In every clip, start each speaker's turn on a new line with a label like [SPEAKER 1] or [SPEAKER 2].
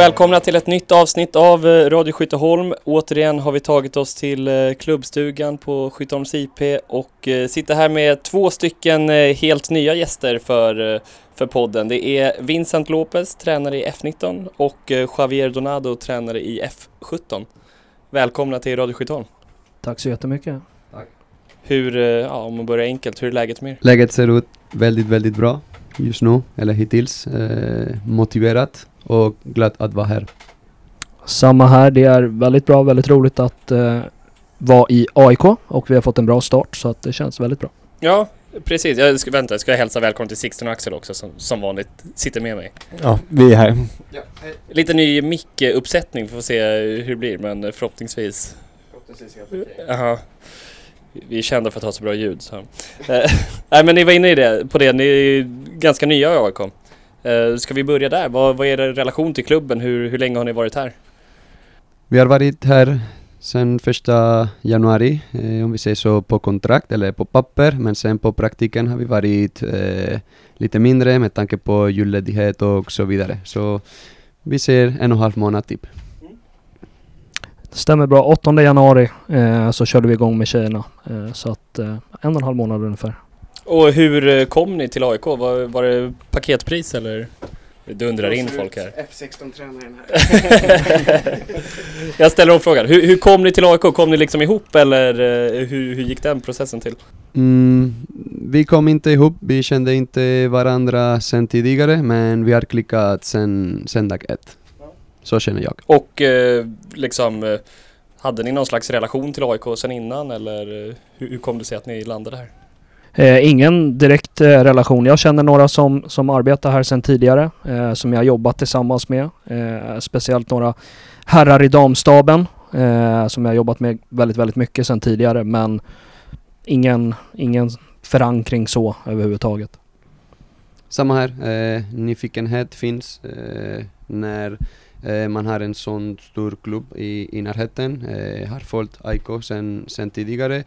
[SPEAKER 1] Och välkomna till ett nytt avsnitt av eh, Radio Skytteholm. Återigen har vi tagit oss till eh, klubbstugan på Skytteholms IP och eh, sitter här med två stycken helt nya gäster för, för podden. Det är Vincent Lopez, tränare i F19 och Javier Donado, tränare i F17. Välkomna till Radio Skytteholm.
[SPEAKER 2] Tack så jättemycket. Tack.
[SPEAKER 1] Hur, ja, om man börjar enkelt, hur är läget med er?
[SPEAKER 3] Läget ser ut väldigt, väldigt bra just nu, eller hittills. Eh, motiverat och glad att vara här.
[SPEAKER 2] Samma här, det är väldigt bra, väldigt roligt att eh, vara i AIK och vi har fått en bra start så att det känns väldigt bra.
[SPEAKER 1] Ja, precis. Jag ska, vänta, jag ska hälsa välkommen till Sixten och Axel också som, som vanligt sitter med mig.
[SPEAKER 4] Ja, vi är här. Ja.
[SPEAKER 1] Lite ny mick-uppsättning, får se hur det blir men förhoppningsvis. Förhoppningsvis helt okej. Okay. Vi är kända för att ha så bra ljud. Så. Eh, nej men ni var inne i det, på det, ni är ganska nya i AIK. Uh, ska vi börja där? Vad, vad är er relation till klubben? Hur, hur länge har ni varit här?
[SPEAKER 3] Vi har varit här sedan första januari, eh, om vi säger så, på kontrakt eller på papper. Men sen på praktiken har vi varit eh, lite mindre med tanke på julledighet och så vidare. Så vi ser en och en halv månad typ.
[SPEAKER 2] Det stämmer bra. 8 januari eh, så körde vi igång med tjejerna. Eh, så att eh, en och en halv månad ungefär.
[SPEAKER 1] Och hur eh, kom ni till AIK? Var, var det paketpris eller? Det undrar in folk här.
[SPEAKER 5] F16-tränaren här.
[SPEAKER 1] jag ställer om frågan. Hur, hur, kom ni till AIK? Kom ni liksom ihop eller eh, hur, hur gick den processen till?
[SPEAKER 3] Mm, vi kom inte ihop, vi kände inte varandra sen tidigare men vi har klickat sen, sen dag ett. Så känner jag.
[SPEAKER 1] Och eh, liksom hade ni någon slags relation till AIK sen innan eller hur, hur kom det sig att ni landade här?
[SPEAKER 2] Eh, ingen direkt eh, relation. Jag känner några som, som arbetar här sedan tidigare, eh, som jag jobbat tillsammans med. Eh, speciellt några herrar i damstaben, eh, som jag jobbat med väldigt, väldigt mycket sedan tidigare. Men ingen, ingen förankring så överhuvudtaget.
[SPEAKER 3] Samma här. Eh, nyfikenhet finns eh, när eh, man har en sån stor klubb i, i närheten. Eh, har följt AIK sedan tidigare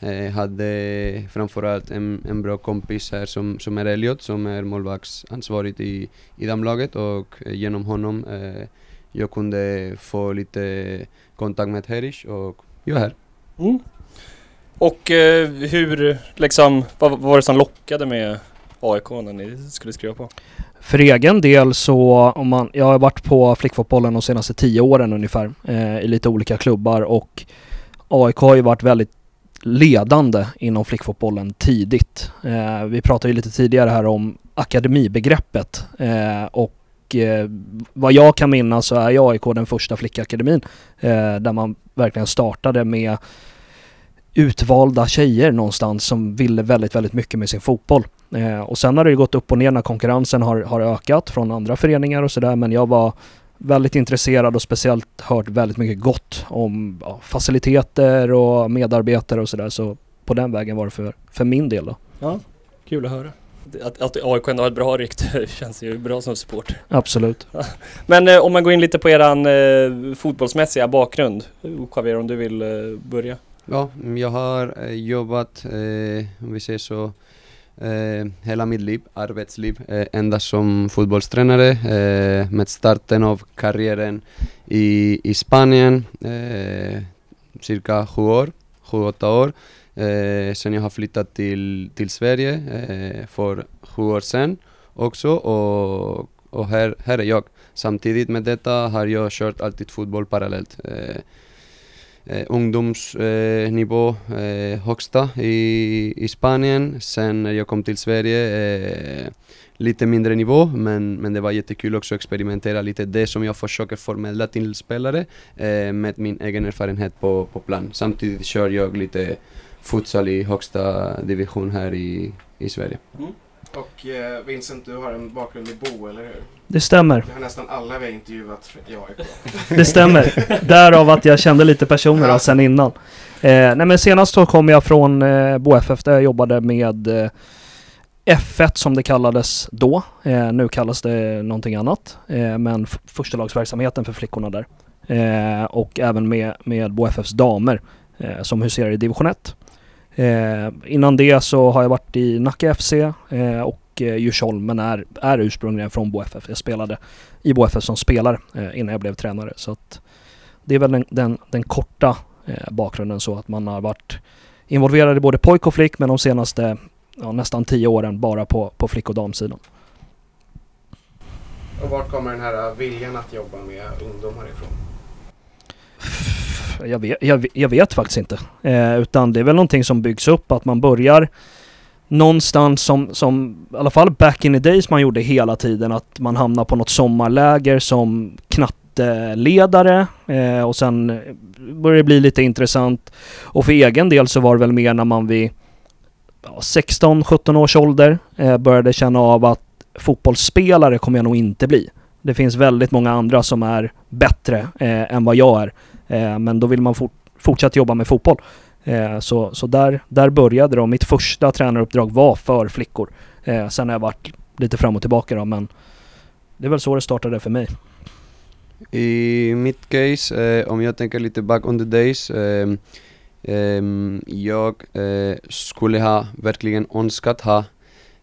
[SPEAKER 3] Eh, hade framförallt en, en bra kompis här som, som är Elliot som är målvaktsansvarig i, i damlaget och eh, genom honom eh, jag kunde få lite kontakt med Herish och jag är här. Mm.
[SPEAKER 1] Och eh, hur, liksom, vad, vad var det som lockade med AIK när ni skulle skriva på?
[SPEAKER 2] För egen del så, om man, jag har varit på flickfotbollen de senaste tio åren ungefär eh, i lite olika klubbar och AIK har ju varit väldigt ledande inom flickfotbollen tidigt. Eh, vi pratade ju lite tidigare här om akademibegreppet eh, och eh, vad jag kan minnas så är ju AIK den första flickakademin eh, där man verkligen startade med utvalda tjejer någonstans som ville väldigt, väldigt mycket med sin fotboll. Eh, och sen har det ju gått upp och ner när konkurrensen har, har ökat från andra föreningar och sådär men jag var väldigt intresserad och speciellt hört väldigt mycket gott om ja, faciliteter och medarbetare och sådär. Så på den vägen var det för, för min del då.
[SPEAKER 1] Ja, kul att höra. Att, att AIK ändå har ett bra rykte känns ju bra som support.
[SPEAKER 2] Absolut.
[SPEAKER 1] Men eh, om man går in lite på eran eh, fotbollsmässiga bakgrund. Javier, om du vill eh, börja?
[SPEAKER 3] Ja, jag har eh, jobbat, eh, om vi säger så, eh, hela mitt liv, arbetsliv, eh, endast som fotbollstränare eh, med starten av karriären i, i Spanien, eh, cirka sju år, sju, åtta år. Eh, sen jag har flyttat till, till Sverige eh, för sju år sedan också och, och här, här är jag. Samtidigt med detta har jag kört alltid fotboll parallellt. Eh, Eh, eh, ungdomsnivå eh, högsta i, i Spanien. Sen när jag kom till Sverige eh, lite mindre nivå, men, men det var jättekul också att experimentera lite det som jag försöker förmedla till spelare eh, med min egen erfarenhet på, på plan. Samtidigt kör jag lite futsal i högsta division här i, i Sverige. Mm.
[SPEAKER 5] Och eh, Vincent, du har en bakgrund i Bo, eller hur?
[SPEAKER 2] Det stämmer.
[SPEAKER 5] Det har nästan alla vi har intervjuat i AIK.
[SPEAKER 2] det stämmer. Därav att jag kände lite personer ja. sen innan. Eh, nej men senast så kom jag från eh, Bo FF där jag jobbade med eh, F1 som det kallades då. Eh, nu kallas det någonting annat. Eh, men förstalagsverksamheten för flickorna där. Eh, och även med, med Bo FFs damer eh, som huserar i division 1. Eh, innan det så har jag varit i Nacka FC eh, och eh, Djursholm men är, är ursprungligen från BoFF. Jag spelade i BoFF som spelare eh, innan jag blev tränare. Så att det är väl den, den, den korta eh, bakgrunden så att man har varit involverad i både pojk och flick men de senaste ja, nästan tio åren bara på, på flick och damsidan.
[SPEAKER 5] Och vart kommer den här äh, viljan att jobba med ungdomar ifrån?
[SPEAKER 2] Jag vet, jag, jag vet faktiskt inte. Eh, utan det är väl någonting som byggs upp, att man börjar någonstans som, som, i alla fall back in the days man gjorde hela tiden, att man hamnar på något sommarläger som knatteledare eh, och sen börjar det bli lite intressant. Och för egen del så var det väl mer när man vid ja, 16-17 års ålder eh, började känna av att fotbollsspelare kommer jag nog inte bli. Det finns väldigt många andra som är bättre eh, än vad jag är. Eh, men då vill man fort, fortsätta jobba med fotboll. Eh, så så där, där började det och mitt första tränaruppdrag var för flickor. Eh, sen har jag varit lite fram och tillbaka då men det är väl så det startade för mig.
[SPEAKER 3] I mitt case, eh, om jag tänker lite back on the days, eh, eh, jag eh, skulle ha verkligen önskat ha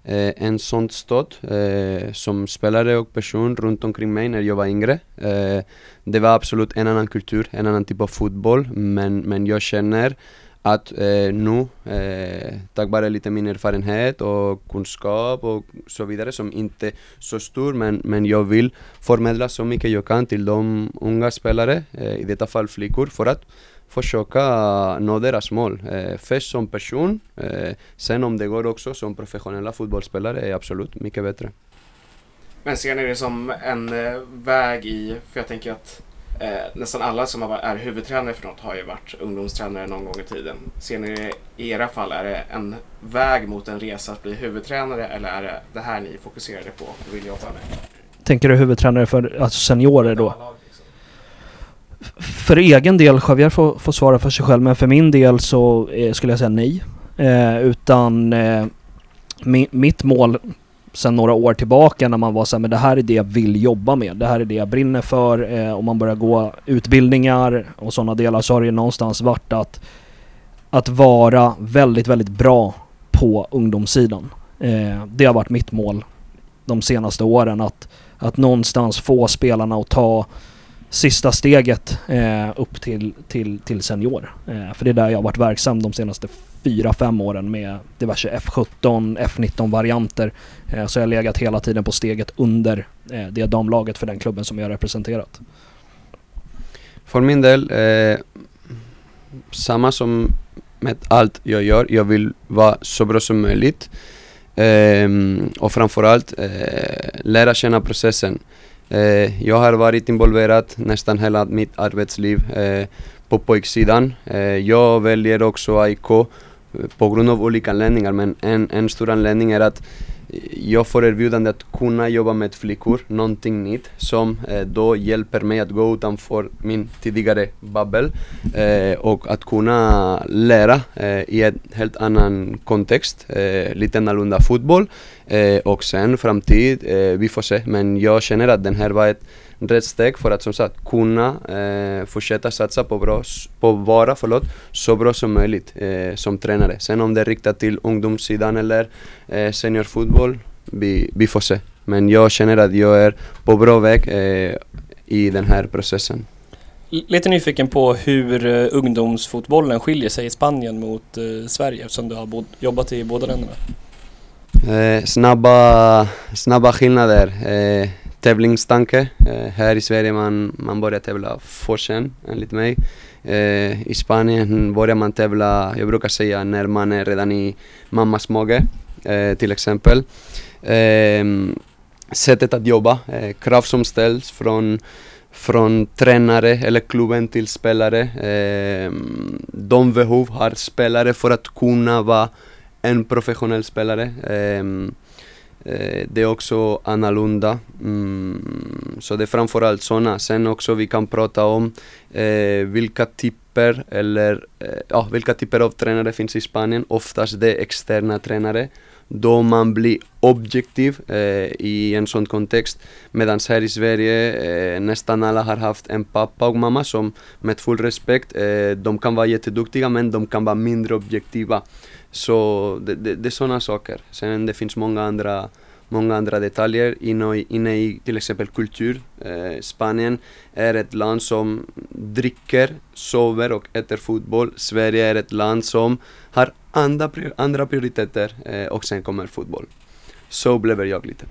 [SPEAKER 3] eh, en sån stad, eh, som spelare och person runt omkring mig när jag var yngre. Eh, det var absolut en annan kultur, en annan typ av fotboll, men, men jag känner att eh, nu, eh, tack vare lite min erfarenhet och kunskap och så vidare, som inte är så stor, men, men jag vill förmedla så mycket jag kan till de unga spelare, eh, i detta fall flickor, för att försöka nå deras mål. Eh, först som person, eh, sen om det går också som professionella fotbollsspelare är absolut mycket bättre.
[SPEAKER 5] Men ser ni det som en eh, väg i, för jag tänker att eh, nästan alla som har, är huvudtränare för något har ju varit ungdomstränare någon gång i tiden. Ser ni det i era fall, är det en väg mot en resa att bli huvudtränare eller är det det här ni fokuserade på och vill jobba med?
[SPEAKER 2] Tänker du huvudtränare för alltså seniorer då? För egen del, Javier får, får svara för sig själv, men för min del så eh, skulle jag säga nej. Eh, utan eh, mi, mitt mål sen några år tillbaka när man var så här, men det här är det jag vill jobba med. Det här är det jag brinner för. Eh, om man börjar gå utbildningar och sådana delar så har det ju någonstans varit att, att vara väldigt, väldigt bra på ungdomssidan. Eh, det har varit mitt mål de senaste åren. Att, att någonstans få spelarna att ta sista steget eh, upp till, till, till senior. Eh, för det är där jag har varit verksam de senaste fyra, fem åren med diverse F17, F19-varianter. Eh, så jag har legat hela tiden på steget under eh, det damlaget för den klubben som jag har representerat.
[SPEAKER 3] För min del, eh, samma som med allt jag gör, jag vill vara så bra som möjligt. Eh, och framförallt eh, lära känna processen. Eh, jag har varit involverad nästan hela mitt arbetsliv eh, på pojksidan. Eh, jag väljer också AIK eh, på grund av olika anledningar men en, en stor anledning är att eh, jag får erbjudande att kunna jobba med flickor, någonting nytt som eh, då hjälper mig att gå utanför min tidigare babbel eh, och att kunna lära eh, i en helt annan kontext, eh, lite annorlunda fotboll eh, och sen framtid, eh, vi får se. Men jag känner att den här var ett rätt steg för att som sagt kunna eh, fortsätta satsa på, bra, på vara förlåt, så bra som möjligt eh, som tränare. Sen om det är riktat till ungdomssidan eller eh, seniorfotboll, vi, vi får se. Men jag känner att jag är på bra väg eh, i den här processen.
[SPEAKER 1] Lite nyfiken på hur eh, ungdomsfotbollen skiljer sig i Spanien mot eh, Sverige eftersom du har bod- jobbat i båda länderna.
[SPEAKER 3] Eh, snabba, snabba skillnader. Eh, tävlingstanke. Eh, här i Sverige man, man börjar tävla för sen, enligt mig. Eh, I Spanien börjar man tävla, jag brukar säga när man är redan i mammas mage, eh, till exempel. Eh, sättet att jobba, eh, krav som ställs från från tränare eller klubben till spelare. Eh, de behov har spelare för att kunna vara en professionell spelare. Eh, eh, det är också annorlunda. Mm, så det är framförallt sådana. Sen också vi kan prata om eh, vilka typer eller eh, ja, vilka typer av tränare finns i Spanien. Oftast det är externa tränare. då man blir objektiv eh, i en sån kontext. Medan här i Sverige eh, nästan alla har haft en pappa och mamma som med full respekt, eh, de kan vara jätteduktiga men de kan vara mindre objektiva. Så det, det, det är sådana saker. Sen det finns många andra många andra detaljer inne i, inne i till exempel kultur. Eh, Spanien är ett land som dricker, sover och äter fotboll. Sverige är ett land som har andra, andra prioriteter eh, och sen kommer fotboll. Så blev jag lite.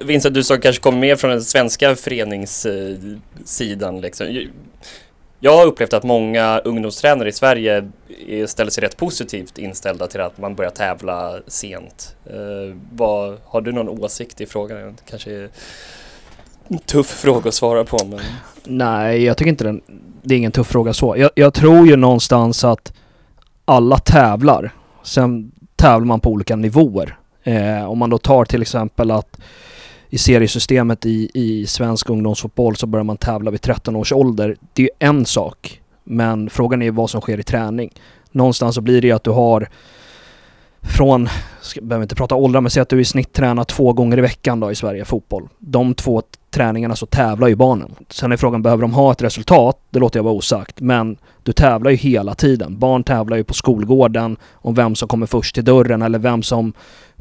[SPEAKER 1] Vincent, du som kanske kommer mer från den svenska föreningssidan liksom. Jag har upplevt att många ungdomstränare i Sverige ställer sig rätt positivt inställda till att man börjar tävla sent. Eh, vad, har du någon åsikt i frågan? Kanske är en tuff fråga att svara på men...
[SPEAKER 2] Nej, jag tycker inte den, det är ingen tuff fråga så. Jag, jag tror ju någonstans att alla tävlar. Sen tävlar man på olika nivåer. Eh, om man då tar till exempel att i seriesystemet i, i svensk ungdomsfotboll så börjar man tävla vid 13 års ålder. Det är ju en sak. Men frågan är vad som sker i träning. Någonstans så blir det ju att du har från, jag behöver inte prata åldrar, men säg att du i snitt tränar två gånger i veckan då i Sverige fotboll. De två träningarna så tävlar ju barnen. Sen är frågan, behöver de ha ett resultat? Det låter jag vara osagt. Men du tävlar ju hela tiden. Barn tävlar ju på skolgården om vem som kommer först till dörren eller vem som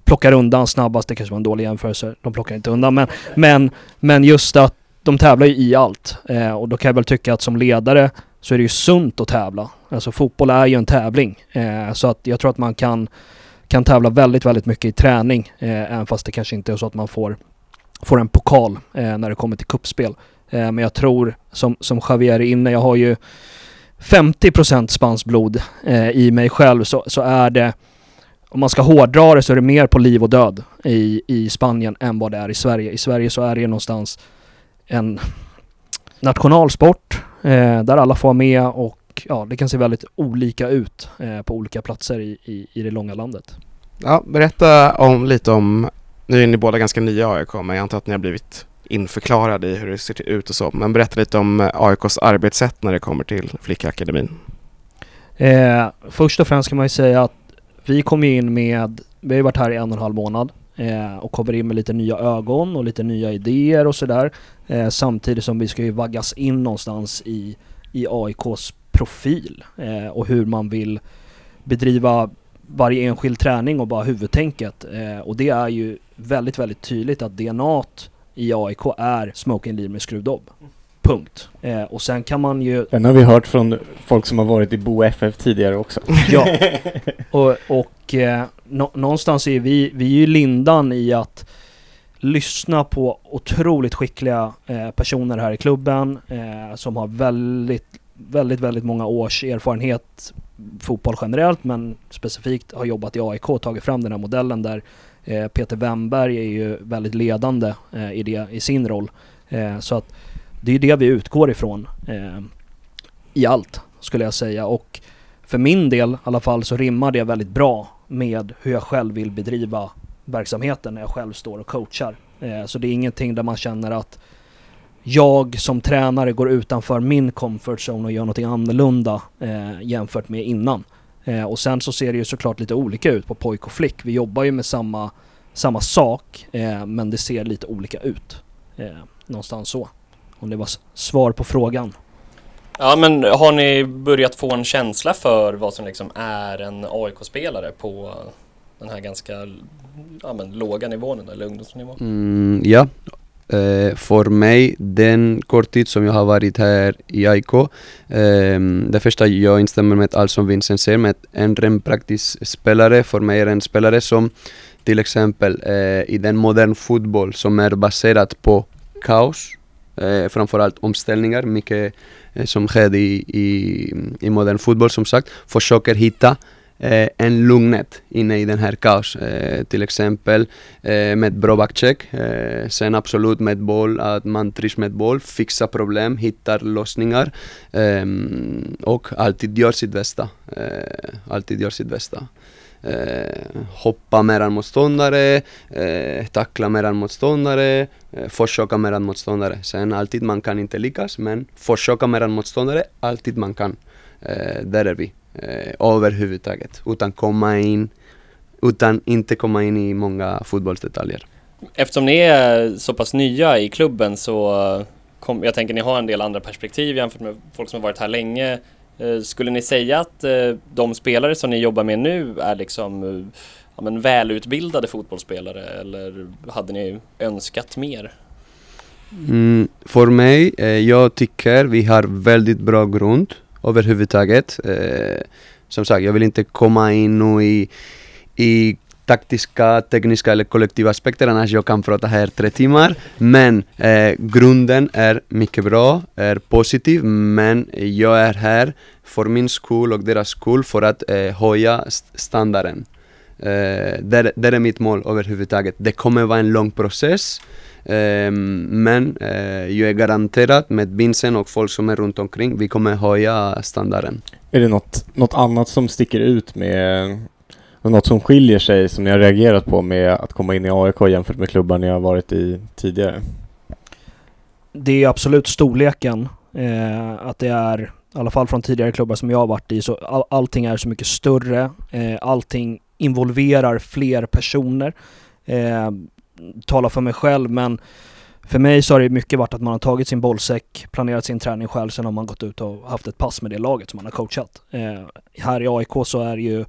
[SPEAKER 2] plockar undan snabbast. Det kanske var en dålig jämförelse. De plockar inte undan. Men, men, men just att de tävlar ju i allt. Eh, och då kan jag väl tycka att som ledare så är det ju sunt att tävla. Alltså fotboll är ju en tävling. Eh, så att jag tror att man kan, kan tävla väldigt, väldigt mycket i träning. Eh, även fast det kanske inte är så att man får, får en pokal eh, när det kommer till kuppspel. Eh, men jag tror, som, som Javier är inne, jag har ju 50% spanskt blod eh, i mig själv så, så är det om man ska hårdra det så är det mer på liv och död i, i Spanien än vad det är i Sverige. I Sverige så är det någonstans en nationalsport eh, där alla får vara med och ja, det kan se väldigt olika ut eh, på olika platser i, i, i det långa landet.
[SPEAKER 5] Ja, berätta om, lite om, nu är ni båda ganska nya AIK men jag antar att ni har blivit införklarade i hur det ser ut och så. Men berätta lite om AIKs arbetssätt när det kommer till Flickakademin.
[SPEAKER 2] Eh, först och främst kan man ju säga att vi kom in med, vi har ju varit här i en och en halv månad eh, och kommer in med lite nya ögon och lite nya idéer och sådär. Eh, samtidigt som vi ska ju vaggas in någonstans i, i AIKs profil eh, och hur man vill bedriva varje enskild träning och bara huvudtänket. Eh, och det är ju väldigt, väldigt tydligt att DNA i AIK är smoking lean med skruvdobb. Punkt. Eh, och sen kan man ju...
[SPEAKER 4] Den har vi hört från folk som har varit i Bo FF tidigare också.
[SPEAKER 2] Ja. och, och eh, nå någonstans är vi, vi är ju lindan i att lyssna på otroligt skickliga eh, personer här i klubben eh, som har väldigt, väldigt, väldigt många års erfarenhet fotboll generellt men specifikt har jobbat i AIK och tagit fram den här modellen där eh, Peter Wemberg är ju väldigt ledande eh, i, det, i sin roll. så att det är det vi utgår ifrån eh, i allt, skulle jag säga. Och för min del i alla fall så rimmar det väldigt bra med hur jag själv vill bedriva verksamheten när jag själv står och coachar. Eh, så det är ingenting där man känner att jag som tränare går utanför min comfort zone och gör någonting annorlunda eh, jämfört med innan. Eh, och sen så ser det ju såklart lite olika ut på pojk och flick. Vi jobbar ju med samma, samma sak eh, men det ser lite olika ut. Eh, någonstans så. Om det var svar på frågan.
[SPEAKER 1] Ja men har ni börjat få en känsla för vad som liksom är en AIK-spelare på den här ganska ja, men, låga nivån eller ungdomsnivån?
[SPEAKER 3] Mm, ja, eh, för mig den kort tid som jag har varit här i AIK, eh, det första jag instämmer med allt som Vincent säger, med en ren praktisk spelare, för mig är en spelare som till exempel eh, i den modern fotboll som är baserad på kaos eh, framförallt omställningar, mycket eh, som skedde i, i, i modern fotboll som sagt, försöker hitta eh, en lugnet inne i den här kaos. Eh, till exempel eh, med bra backcheck, eh, sen absolut med boll, att man trivs med boll, fixar problem, hittar lösningar eh, och alltid gör sitt bästa. Eh, alltid gör sitt bästa eh, hoppa mellan motståndare, eh, tackla mellan motståndare, eh, försöka mellan motståndare. Sen alltid man kan inte lyckas, men försöka mellan motståndare, alltid man kan. Eh, där är vi. Eh, överhuvudtaget. Utan komma in utan inte komma in i många fotbollsdetaljer.
[SPEAKER 1] Eftersom ni är så pass nya i klubben så eh, kom, jag tänker ni har en del andra perspektiv jämfört med folk som har varit här länge. Eh, skulle ni säga att eh, de spelare som ni jobbar med nu är liksom eh, ja, men välutbildade fotbollsspelare eller hade ni önskat mer?
[SPEAKER 3] Mm, för mig, eh, jag tycker vi har väldigt bra grund överhuvudtaget. Eh, som sagt, jag vill inte komma in och i, i taktiska, tekniska eller kollektiva aspekter, annars jag kan prata här tre timmar. Men eh, grunden är mycket bra, är positiv, men jag är här för min skull och deras skull för att eh, höja standarden. Eh, det, det är mitt mål överhuvudtaget. Det kommer vara en lång process, eh, men eh, jag är e garanterad med Vincent och folk som är runt omkring, vi kommer höja standarden.
[SPEAKER 4] Är det något, något annat som sticker ut med något som skiljer sig som ni har reagerat på med att komma in i AIK jämfört med klubbar ni har varit i tidigare?
[SPEAKER 2] Det är absolut storleken. Eh, att det är, i alla fall från tidigare klubbar som jag har varit i, så all, allting är så mycket större. Eh, allting involverar fler personer. Eh, talar för mig själv men för mig så har det mycket varit att man har tagit sin bollsäck, planerat sin träning själv, sen har man gått ut och haft ett pass med det laget som man har coachat. Eh, här i AIK så är det ju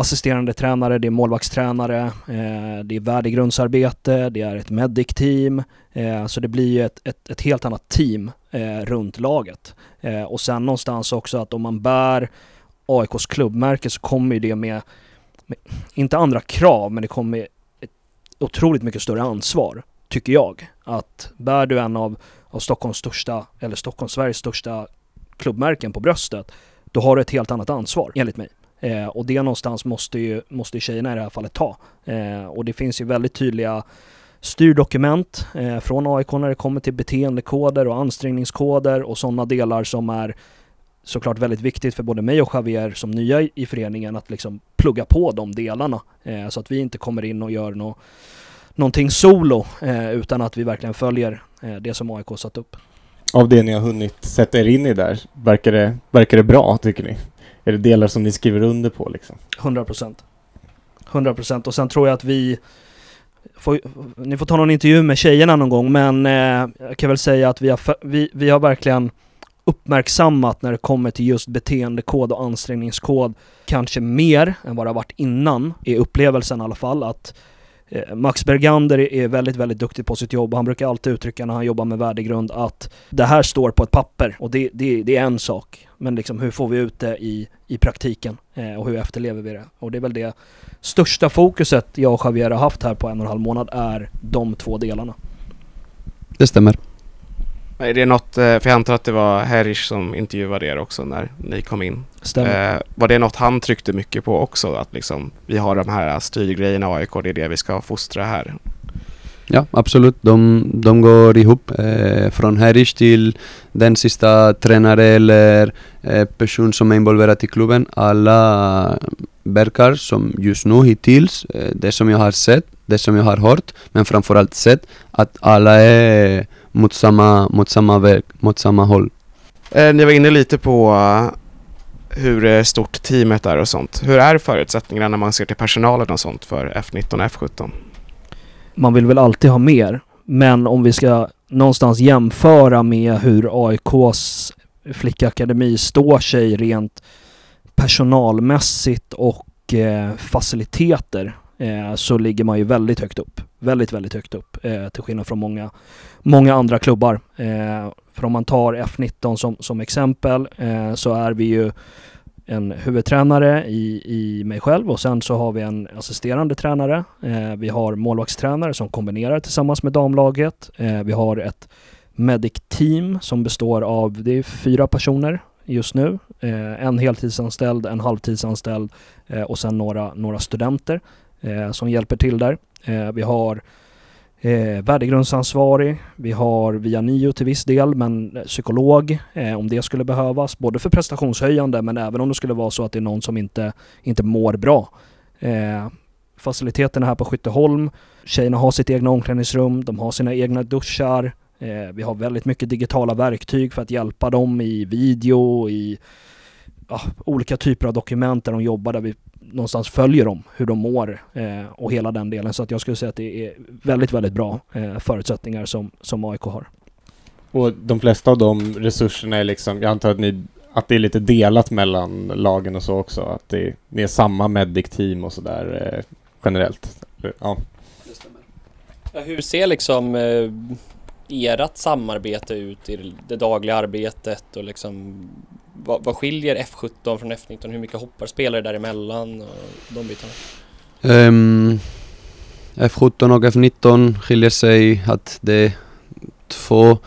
[SPEAKER 2] assisterande tränare, det är målvaktstränare, eh, det är värdegrundsarbete, det är ett medic-team. Eh, så det blir ju ett, ett, ett helt annat team eh, runt laget. Eh, och sen någonstans också att om man bär AIKs klubbmärke så kommer ju det med, med inte andra krav, men det kommer med ett otroligt mycket större ansvar, tycker jag. Att bär du en av, av Stockholms största, eller Stockholms Sveriges största klubbmärken på bröstet, då har du ett helt annat ansvar, enligt mig. Eh, och det någonstans måste ju måste tjejerna i det här fallet ta. Eh, och det finns ju väldigt tydliga styrdokument eh, från AIK när det kommer till beteendekoder och ansträngningskoder och sådana delar som är såklart väldigt viktigt för både mig och Javier som nya i, i föreningen att liksom plugga på de delarna. Eh, så att vi inte kommer in och gör no, någonting solo eh, utan att vi verkligen följer eh, det som AIK satt upp.
[SPEAKER 4] Av det ni har hunnit sätta er in i där, verkar det, verkar det bra tycker ni? Är det delar som ni skriver under på liksom?
[SPEAKER 2] 100 procent. 100 procent. Och sen tror jag att vi... Får, ni får ta någon intervju med tjejerna någon gång, men eh, jag kan väl säga att vi har, vi, vi har verkligen uppmärksammat när det kommer till just beteendekod och ansträngningskod, kanske mer än vad det har varit innan, i upplevelsen i alla fall, att Eh, Max Bergander är väldigt, väldigt duktig på sitt jobb. Han brukar alltid uttrycka när han jobbar med värdegrund att det här står på ett papper och det, det, det är en sak. Men liksom hur får vi ut det i, i praktiken eh, och hur efterlever vi det? Och det är väl det största fokuset jag och Javier har haft här på en och en halv månad är de två delarna.
[SPEAKER 3] Det stämmer.
[SPEAKER 5] Är det något, eh, för jag antar att det var Herish som intervjuade er också när ni kom in.
[SPEAKER 2] Stämmer.
[SPEAKER 5] Eh, var det något han tryckte mycket på också? Att liksom, vi har de här styrgrejerna AIK, det är det vi ska fostra här.
[SPEAKER 3] Ja, absolut. De, de går ihop. Eh, från Herish till den sista tränare eller eh, person som är involverad i klubben. Alla verkar som just nu hittills, eh, det som jag har sett, det som jag har hört, men framförallt sett, att alla är mot samma, mot samma väg, mot samma håll.
[SPEAKER 5] Eh, ni var inne lite på eh, hur eh, stort teamet är och sånt. Hur är förutsättningarna när man ser till personalen och sånt för F19 och F17?
[SPEAKER 2] Man vill väl alltid ha mer, men om vi ska någonstans jämföra med hur AIKs flickakademi står sig rent personalmässigt och eh, faciliteter eh, så ligger man ju väldigt högt upp. Väldigt, väldigt högt upp eh, till skillnad från många, många andra klubbar. Eh, för om man tar F19 som, som exempel eh, så är vi ju en huvudtränare i, i mig själv och sen så har vi en assisterande tränare. Eh, vi har målvaktstränare som kombinerar tillsammans med damlaget. Eh, vi har ett medic-team som består av, det är fyra personer just nu. Eh, en heltidsanställd, en halvtidsanställd eh, och sen några, några studenter Eh, som hjälper till där. Eh, vi har eh, värdegrundsansvarig, vi har via NIO till viss del, men eh, psykolog eh, om det skulle behövas, både för prestationshöjande men även om det skulle vara så att det är någon som inte, inte mår bra. Eh, faciliteterna här på Skytteholm, tjejerna har sitt egna omklädningsrum, de har sina egna duschar, eh, vi har väldigt mycket digitala verktyg för att hjälpa dem i video, i ja, olika typer av dokument där de jobbar, där vi någonstans följer dem, hur de mår eh, och hela den delen. Så att jag skulle säga att det är väldigt, väldigt bra eh, förutsättningar som, som AIK har.
[SPEAKER 4] Och de flesta av de resurserna är liksom, jag antar att, ni, att det är lite delat mellan lagen och så också, att det, det är samma medic-team och sådär eh, generellt. Ja.
[SPEAKER 1] Ja, hur ser liksom eh, ert samarbete ut i det dagliga arbetet och liksom vad, vad skiljer F17 från F19? Hur mycket hoppar spelare däremellan och de bitarna?
[SPEAKER 3] Ehm, um, F17 och F19 skiljer sig att det är två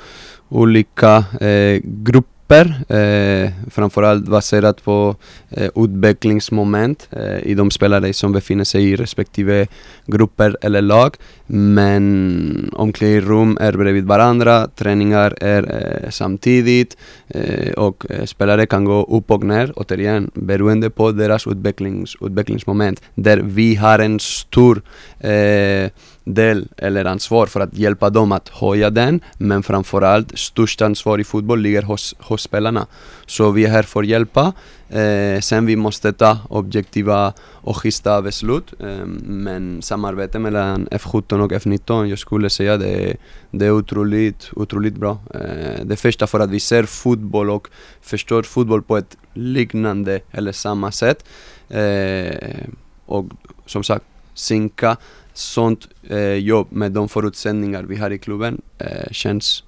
[SPEAKER 3] olika eh, grupper, eh, framförallt baserat på eh, utvecklingsmoment eh, i de spelare som befinner sig i respektive grupper eller lag. Men omklädningsrum är bredvid varandra, träningar är eh, samtidigt eh, och eh, spelare kan gå upp och ner, återigen beroende på deras utvecklings, utvecklingsmoment. Där vi har en stor eh, del eller ansvar för att hjälpa dem att höja den men framförallt störst ansvar i fotboll ligger hos, hos spelarna. Så vi är här för att hjälpa. Eh, sen vi måste ta objektiva och schyssta beslut. Eh, men samarbete mellan F17 och F19, jag skulle säga det, det är otroligt, otroligt bra. Eh, det första för att vi ser fotboll och förstår fotboll på ett liknande eller samma sätt. Eh, och som sagt, synka sånt eh, jobb med de förutsättningar vi har i klubben eh, känns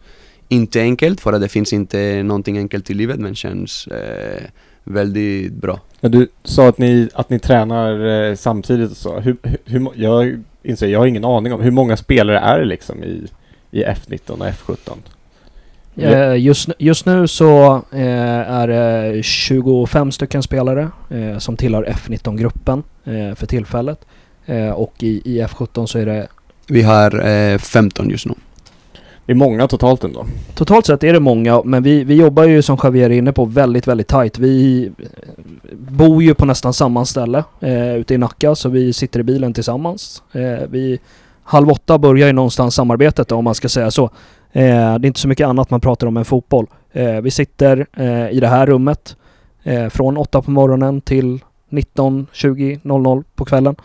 [SPEAKER 3] inte enkelt för att det finns inte någonting enkelt i livet men känns eh, väldigt bra.
[SPEAKER 4] Ja, du sa att ni, att ni tränar eh, samtidigt och så. Hur, hur, jag inser, jag har ingen aning om hur många spelare är det liksom i, i F19 och F17?
[SPEAKER 2] Eh, just, just nu så eh, är det 25 stycken spelare eh, som tillhör F19-gruppen eh, för tillfället. Eh, och i, i F17 så är det
[SPEAKER 3] Vi har eh, 15 just nu.
[SPEAKER 4] Det är många totalt ändå.
[SPEAKER 2] Totalt sett är det många, men vi, vi jobbar ju som Javier är inne på väldigt, väldigt tajt. Vi eh, bor ju på nästan samma ställe eh, ute i Nacka, så vi sitter i bilen tillsammans. Eh, vi, halv åtta börjar ju någonstans samarbetet då, om man ska säga så. Eh, det är inte så mycket annat man pratar om än fotboll. Eh, vi sitter eh, i det här rummet eh, från åtta på morgonen till 19, 20, 00 på kvällen.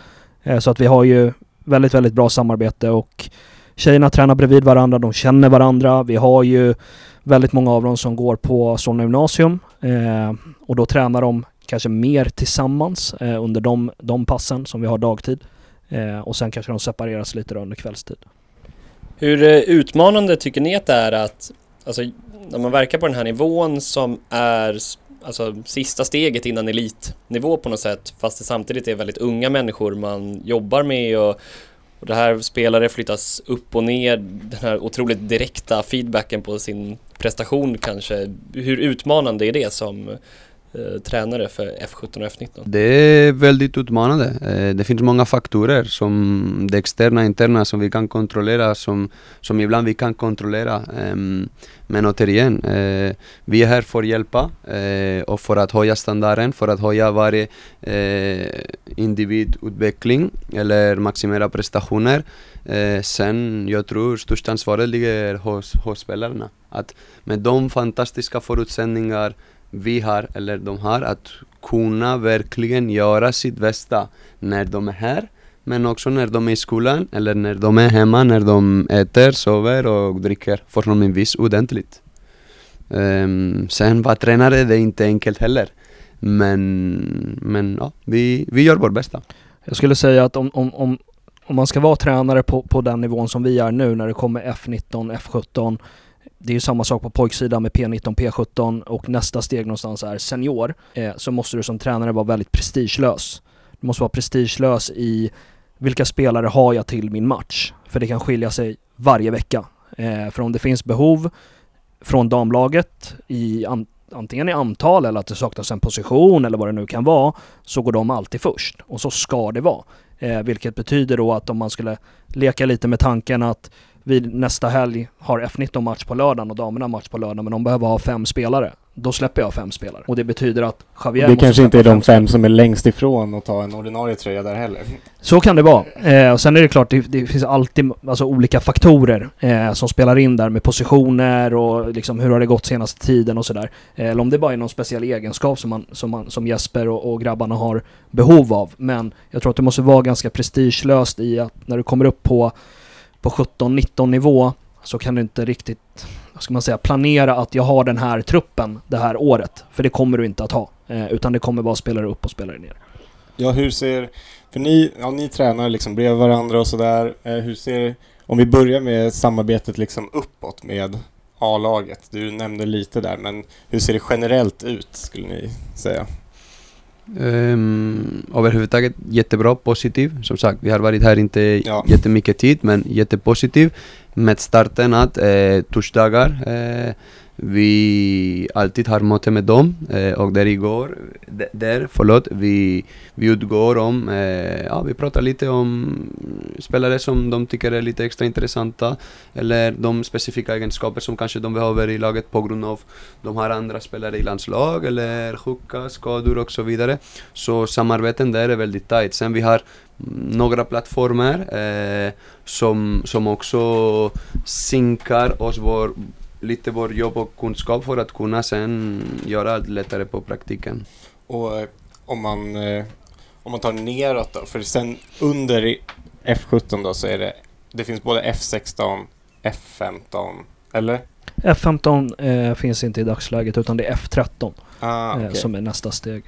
[SPEAKER 2] Eh, så att vi har ju väldigt, väldigt bra samarbete och Tjejerna tränar bredvid varandra, de känner varandra. Vi har ju väldigt många av dem som går på Solna gymnasium eh, och då tränar de kanske mer tillsammans eh, under de, de passen som vi har dagtid. Och sen kanske de separeras lite då under kvällstid.
[SPEAKER 1] Hur utmanande tycker ni att det är att, alltså när man verkar på den här nivån som är alltså sista steget innan elitnivå på något sätt fast det samtidigt är väldigt unga människor man jobbar med och, och det här spelare flyttas upp och ner, den här otroligt direkta feedbacken på sin prestation kanske. Hur utmanande är det som eh, tränare för F17 och F19?
[SPEAKER 3] Det är väldigt utmanande. Eh, Det finns många faktorer som det externa och interna som vi kan kontrollera, som, som ibland vi kan kontrollera. Eh, Men återigen, eh, vi är här för att hjälpa eh, och för att höja standarden, för att höja varje eh, individutveckling eller maximera prestationer. Eh, Sen, jag tror största ansvaret ligger hos, hos spelarna. Att med de fantastiska förutsättningar vi har, eller de har, att kunna verkligen göra sitt bästa när de är här men också när de är i skolan eller när de är hemma, när de äter, sover och dricker förhoppningsvis ordentligt. Um, sen vara tränare, det är inte enkelt heller. Men, men ja, vi, vi gör vårt bästa.
[SPEAKER 2] Jag skulle säga att om, om, om, om man ska vara tränare på, på den nivån som vi är nu när det kommer F19, F17 det är ju samma sak på pojksidan med P19, P17 och nästa steg någonstans är senior. Eh, så måste du som tränare vara väldigt prestigelös. Du måste vara prestigelös i vilka spelare har jag till min match? För det kan skilja sig varje vecka. Eh, för om det finns behov från damlaget i an, antingen i antal eller att det saknas en position eller vad det nu kan vara så går de alltid först. Och så ska det vara. Eh, vilket betyder då att om man skulle leka lite med tanken att vi nästa helg har F19 match på lördagen och damerna match på lördagen men de behöver ha fem spelare. då släpper jag fem spelare. Och det betyder att Javier
[SPEAKER 4] Det kanske inte är de fem som är längst ifrån att ta en ordinarie tröja där heller.
[SPEAKER 2] Så kan det vara. Eh, och sen är det klart, det, det finns alltid alltså, olika faktorer eh, som spelar in där med positioner och liksom hur har det gått senaste tiden och sådär. Eh, eller om det bara är någon speciell egenskap som, man, som, man, som Jesper och, och grabbarna har behov av. Men jag tror att det måste vara ganska prestigelöst i att när du kommer upp på, på 17-19 nivå så kan du inte riktigt, vad ska man säga, planera att jag har den här truppen det här året. För det kommer du inte att ha. Eh, utan det kommer vara spelare upp och spelare ner.
[SPEAKER 4] Ja, hur ser... För ni, ja, ni tränar liksom bredvid varandra och sådär. Eh, hur ser... Om vi börjar med samarbetet liksom uppåt med A-laget. Du nämnde lite där, men hur ser det generellt ut skulle ni säga?
[SPEAKER 3] Um, överhuvudtaget jättebra, positiv. Som sagt, vi har varit här inte
[SPEAKER 4] Ja.
[SPEAKER 3] jättemycket tid, men jättepositiv. Med starten att eh, torsdagar, eh, vi alltid har möte med dem. Eh, och där igår, där, förlåt, vi, vi utgår om, eh, ja vi pratar lite om spelare som de tycker är lite extra intressanta. Eller de specifika egenskaper som kanske de behöver i laget på grund av de har andra spelare i landslag eller sjuka, skador och så vidare. Så samarbeten där är väldigt tight. Sen vi har några plattformar eh, som, som också synkar oss vår, lite vår jobb och kunskap för att kunna sen göra allt lättare på praktiken.
[SPEAKER 4] Och eh, om man, eh, om man tar neråt då, för sen under i F17 då så är det, det finns både F16, F15, eller?
[SPEAKER 2] F15 eh, finns inte i dagsläget utan det är F13
[SPEAKER 4] Ah,
[SPEAKER 2] eh,
[SPEAKER 4] okej.
[SPEAKER 2] som är nästa steg.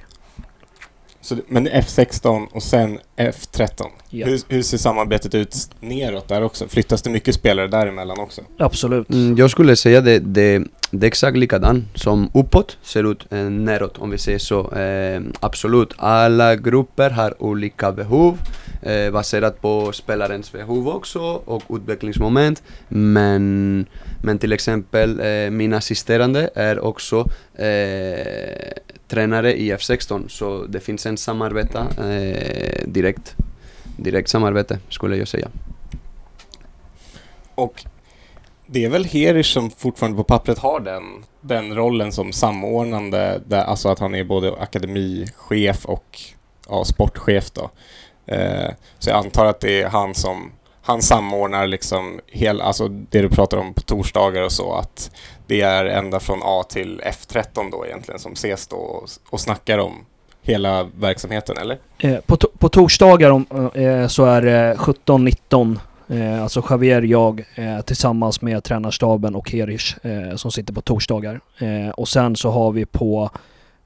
[SPEAKER 4] Så, det- men F16 och sen F13.
[SPEAKER 2] Ja.
[SPEAKER 4] Hur, hur ser samarbetet ut neråt där också? Flyttas det mycket spelare däremellan också?
[SPEAKER 2] Absolut.
[SPEAKER 3] Mm, jag skulle säga det, det, det är exakt likadant som uppåt ser ut eh, neråt om vi säger så. Eh, absolut, alla grupper har olika behov eh, baserat på spelarens behov också och utvecklingsmoment. Men, men till exempel eh, min assisterande är också eh, tränare i F16 så det finns en samarbete eh, direkt. Direkt samarbete skulle jag säga.
[SPEAKER 4] Och det är väl Herish som fortfarande på pappret har den, den rollen som samordnande, där, alltså att han är både akademichef och ja, sportchef då. Eh, så jag antar att det är han som han samordnar liksom hela, alltså det du pratar om på torsdagar och så, att det är ända från A till F13 då egentligen som ses då och, och snackar om hela verksamheten, eller?
[SPEAKER 2] Eh, på, to- på torsdagar om, eh, eh så är det 17-19 Eh, alltså Javier, jag eh, tillsammans med tränarstaben och Herish eh, som sitter på torsdagar. Eh, och sen så har vi på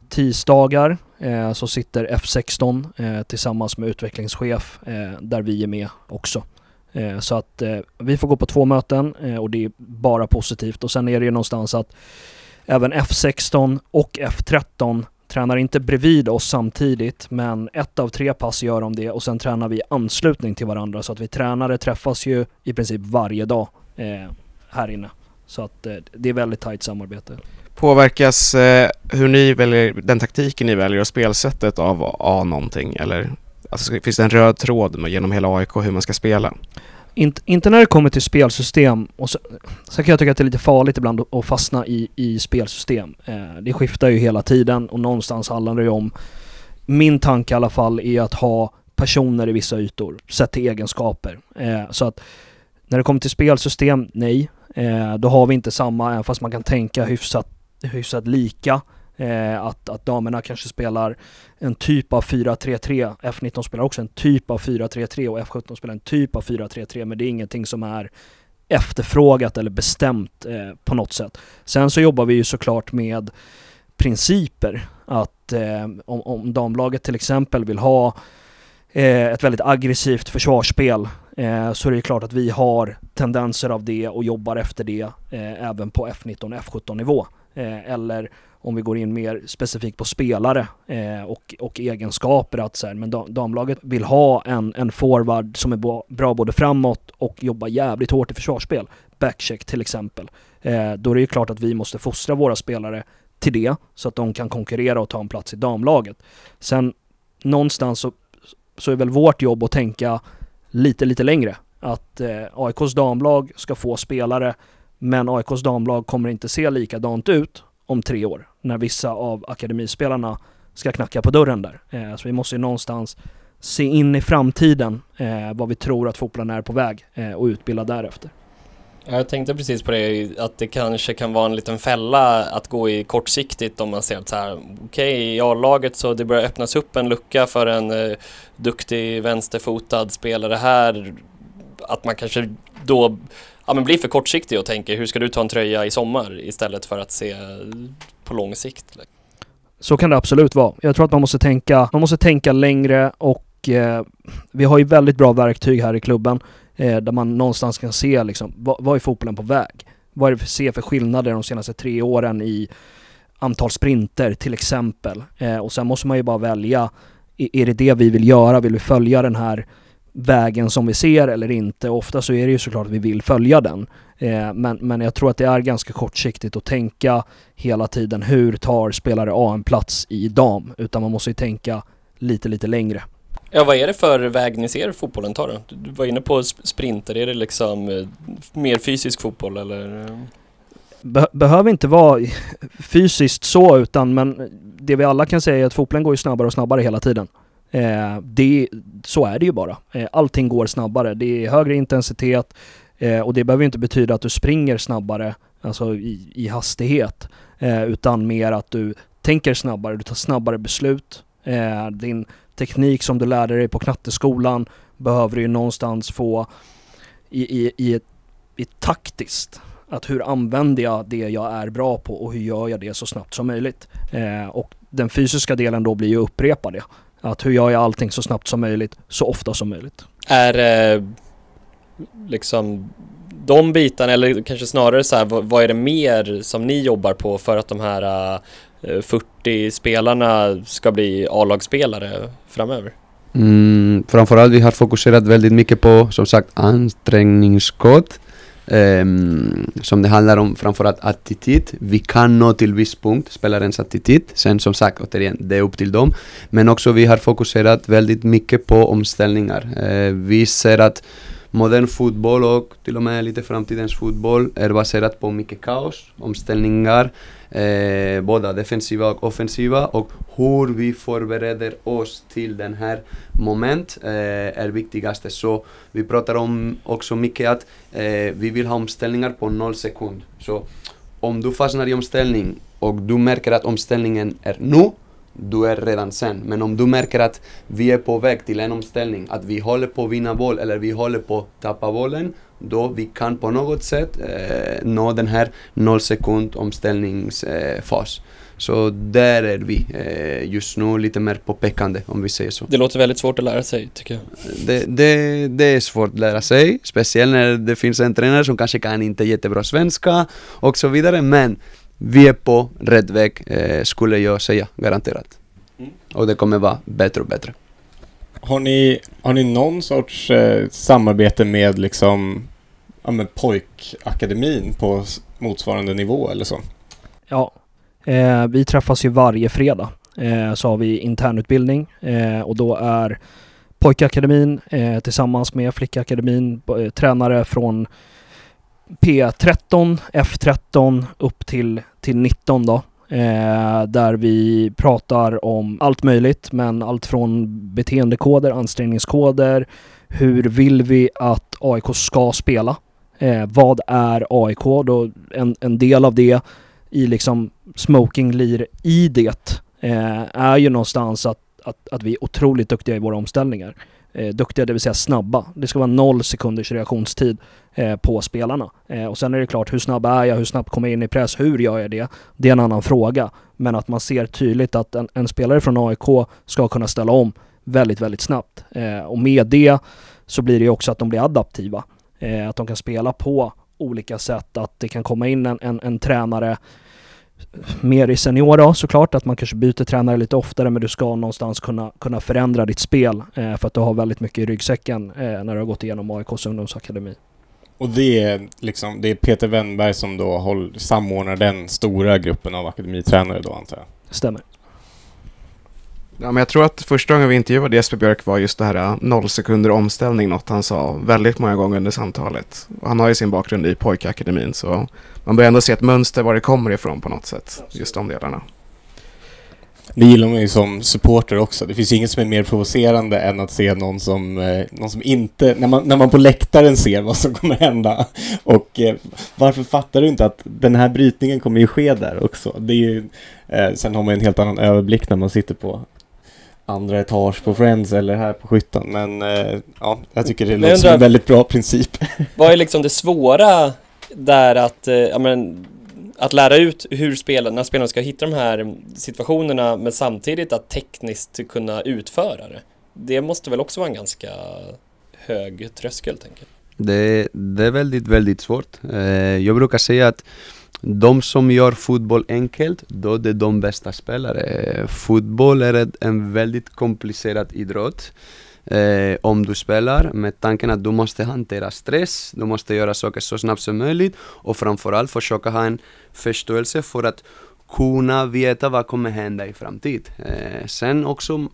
[SPEAKER 2] tisdagar eh, så sitter F16 eh, tillsammans med utvecklingschef eh, där vi är med också. Eh, så att eh, vi får gå på två möten eh, och det är bara positivt. Och sen är det ju någonstans att även F16 och F13 tränar inte bredvid oss samtidigt men ett av tre pass gör de det och sen tränar vi i anslutning till varandra så att vi tränare träffas ju i princip varje dag eh, här inne. Så att eh, det är väldigt tajt samarbete.
[SPEAKER 5] Påverkas eh, hur ni väljer, den taktiken ni väljer och spelsättet av A någonting eller? Alltså, finns det en röd tråd genom hela AIK hur man ska spela?
[SPEAKER 2] Inte, inte när det kommer till spelsystem. Och så, sen kan jag tycka att det är lite farligt ibland att- att fastna i, i spelsystem. Eh, det skiftar ju hela tiden och någonstans handlar det ju om, min tanke i alla fall, är att ha personer i vissa ytor, sett till egenskaper. Eh, så att när det kommer till spelsystem, nej. Eh, då har vi inte samma, även fast man kan tänka hyfsat, hyfsat lika. Eh, att, att damerna kanske spelar en typ av 4-3-3. F19 spelar också en typ av 4-3-3 och F17 spelar en typ av 4-3-3 men det är ingenting som är efterfrågat eller bestämt eh, på något sätt. Sen så jobbar vi ju såklart med principer. Att eh, om, om damlaget till exempel vill ha eh, ett väldigt aggressivt försvarsspel eh, så är det klart att vi har tendenser av det och jobbar efter det eh, även på F19 F17 nivå. Eh, eller om vi går in mer specifikt på spelare eh, och, och egenskaper att så här, men damlaget vill ha en, en forward som är bra både framåt och jobbar jävligt hårt i försvarsspel. Backcheck till exempel. Eh, då är det ju klart att vi måste fostra våra spelare till det så att de kan konkurrera och ta en plats i damlaget. Sen någonstans så, så är väl vårt jobb att tänka lite, lite längre. Att eh, AIKs damlag ska få spelare men AIKs damlag kommer inte se likadant ut om tre år. när vissa av akademispelarna ska knacka på dörren där. Eh, så vi måste ju någonstans se in i framtiden eh, vad vi tror att fotbollen är på väg eh, och utbilda därefter.
[SPEAKER 1] Jag tänkte precis på det, att det kanske kan vara en liten fälla att gå i kortsiktigt om man ser att så här, okej okay, i A-laget så det börjar öppnas upp en lucka för en eh, duktig vänsterfotad spelare här. Att man kanske då ja, men blir för kortsiktig och tänker hur ska du ta en tröja i sommar istället för att se på lång sikt.
[SPEAKER 2] Så kan det absolut vara. Jag tror att man måste tänka, man måste tänka längre och eh, vi har ju väldigt bra verktyg här i klubben eh, där man någonstans kan se liksom, vad, vad är fotbollen på väg? Vad är det för, se för skillnader de senaste tre åren i antal sprinter till exempel? Eh, och sen måste man ju bara välja, är det det vi vill göra? Vill vi följa den här vägen som vi ser eller inte? Ofta så är det ju såklart att vi vill följa den. Eh, men, men jag tror att det är ganska kortsiktigt att tänka hela tiden hur tar spelare A en plats i dam? Utan man måste ju tänka lite, lite längre.
[SPEAKER 1] Ja, vad är det för väg ni ser fotbollen ta då? Du var inne på sprinter, är det liksom eh, mer fysisk fotboll eller?
[SPEAKER 2] Be behöver inte vara fysiskt så utan men det vi alla kan säga är att fotbollen går ju snabbare och snabbare hela tiden. Eh, det, så är det ju bara. Eh, allting går snabbare. Det är högre intensitet eh, och det behöver inte betyda att du springer snabbare, alltså i, i hastighet, eh, utan mer att du tänker snabbare, du tar snabbare beslut. Eh, din teknik som du lärde dig på knatteskolan behöver du ju någonstans få i, i, i, ett, i taktiskt. Att hur använder jag det jag är bra på och hur gör jag det så snabbt som möjligt? Eh, och den fysiska delen då blir ju upprepa det. Att hur gör jag allting så snabbt som möjligt, så ofta som möjligt.
[SPEAKER 1] Är eh, liksom de bitarna, eller kanske snarare så här, vad, vad, är det mer som ni jobbar på för att de här eh, 40 spelarna ska bli A-lagsspelare framöver?
[SPEAKER 3] Mm, framförallt vi har fokuserat väldigt mycket på som sagt ansträngningskod Um, som det handlar om framförallt attityd. Vi kan nå till viss punkt, spelarens attityd. Sen som sagt, återigen, det är upp till dem. Men också vi har fokuserat väldigt mycket på omställningar. Uh, vi ser att modern fotboll och till och med lite framtidens fotboll är baserat på mycket kaos, omställningar, eh, både defensiva och offensiva och hur vi förbereder oss till den här moment eh, är viktigaste. Så vi pratar om också mycket att eh, vi vill ha omställningar på noll sekund. Så om du fastnar i omställning och du märker att omställningen är nu du är redan sen. Men om du märker att vi är på väg till en omställning, att vi håller på att vinna boll eller vi håller på att tappa bollen, då vi kan på något sätt eh, nå den här noll sekund omställningsfas. Så där är vi eh, just nu lite mer påpekande om vi säger så.
[SPEAKER 1] Det låter väldigt svårt att lära sig tycker jag.
[SPEAKER 3] Det, det, det är svårt att lära sig, speciellt när det finns en tränare som kanske kan inte jättebra svenska och så vidare. Men vi är på rätt väg, eh, skulle jag säga, garanterat. Mm. Och det kommer vara bättre och bättre.
[SPEAKER 4] Har ni, har ni någon sorts eh, samarbete med liksom ja, med pojkakademin på motsvarande nivå eller så?
[SPEAKER 2] Ja, eh, vi träffas ju varje fredag. Eh, så har vi internutbildning eh, och då är pojkakademin eh, tillsammans med flickakademin eh, tränare från P13, F13 upp till, till 19 då. Eh, där vi pratar om allt möjligt, men allt från beteendekoder, ansträngningskoder, hur vill vi att AIK ska spela? Eh, vad är AIK? Då en, en del av det i liksom smoking lir i det eh, är ju någonstans att, att, att vi är otroligt duktiga i våra omställningar eh, duktiga, det vill säga snabba. Det ska vara noll sekunders reaktionstid Eh, på spelarna. Eh, och sen är det klart, hur snabb är jag? Hur snabbt kommer jag in i press? Hur gör jag det? Det är en annan fråga. Men att man ser tydligt att en, en spelare från AIK ska kunna ställa om väldigt, väldigt snabbt. Eh, och med det så blir det också att de blir adaptiva. Att de kan spela på olika sätt, att det kan komma in en, en, en tränare mer i senior då såklart, att man kanske byter tränare lite oftare men du ska någonstans kunna, kunna förändra ditt spel eh, för att du har väldigt mycket i ryggsäcken eh, när du har gått igenom AIKs ungdomsakademi.
[SPEAKER 4] Och det är liksom, det är Peter Wennberg som då håll, samordnar den stora gruppen av akademitränare då antar jag?
[SPEAKER 2] Stämmer.
[SPEAKER 5] Ja, men jag tror att första gången vi intervjuade Jesper Björk var just det här äh, noll sekunder omställning, något han sa väldigt många gånger under samtalet. Och han har ju sin bakgrund i pojkakademin så man börjar ändå se ett mönster var det kommer ifrån på något sätt, Absolut. just de delarna.
[SPEAKER 4] Det gillar man ju som supporter också. Det finns ju inget som är mer provocerande än att se någon som, eh, någon som inte... När man, när man på läktaren ser vad som kommer hända. Och eh, varför fattar du inte att den här brytningen kommer ju ske där också? Det är ju, eh, sen har man en helt annan överblick när man sitter på andra etage på Friends eller här på Skyttan. Men eh, ja, jag tycker det
[SPEAKER 1] Men
[SPEAKER 4] låter
[SPEAKER 1] jag
[SPEAKER 4] som en väldigt bra princip.
[SPEAKER 1] Vad är liksom det svåra där att, eh, ja, men, att lära ut hur spelarna, spelarna ska hitta de här situationerna men samtidigt att tekniskt kunna utföra det. Det måste väl också vara en ganska hög tröskel tänker jag.
[SPEAKER 3] Det, det är väldigt, väldigt svårt. Eh, jag brukar säga att de som gör fotboll enkelt, då är det de bästa spelare. Eh, fotboll är ett- en väldigt komplicerad idrott. Eh, om du spelar med tanken att du måste hantera stress, du måste göra saker så snabbt som möjligt och framförallt försöka ha en förståelse för att kunna veta vad kommer hända i framtid. Eh, sen också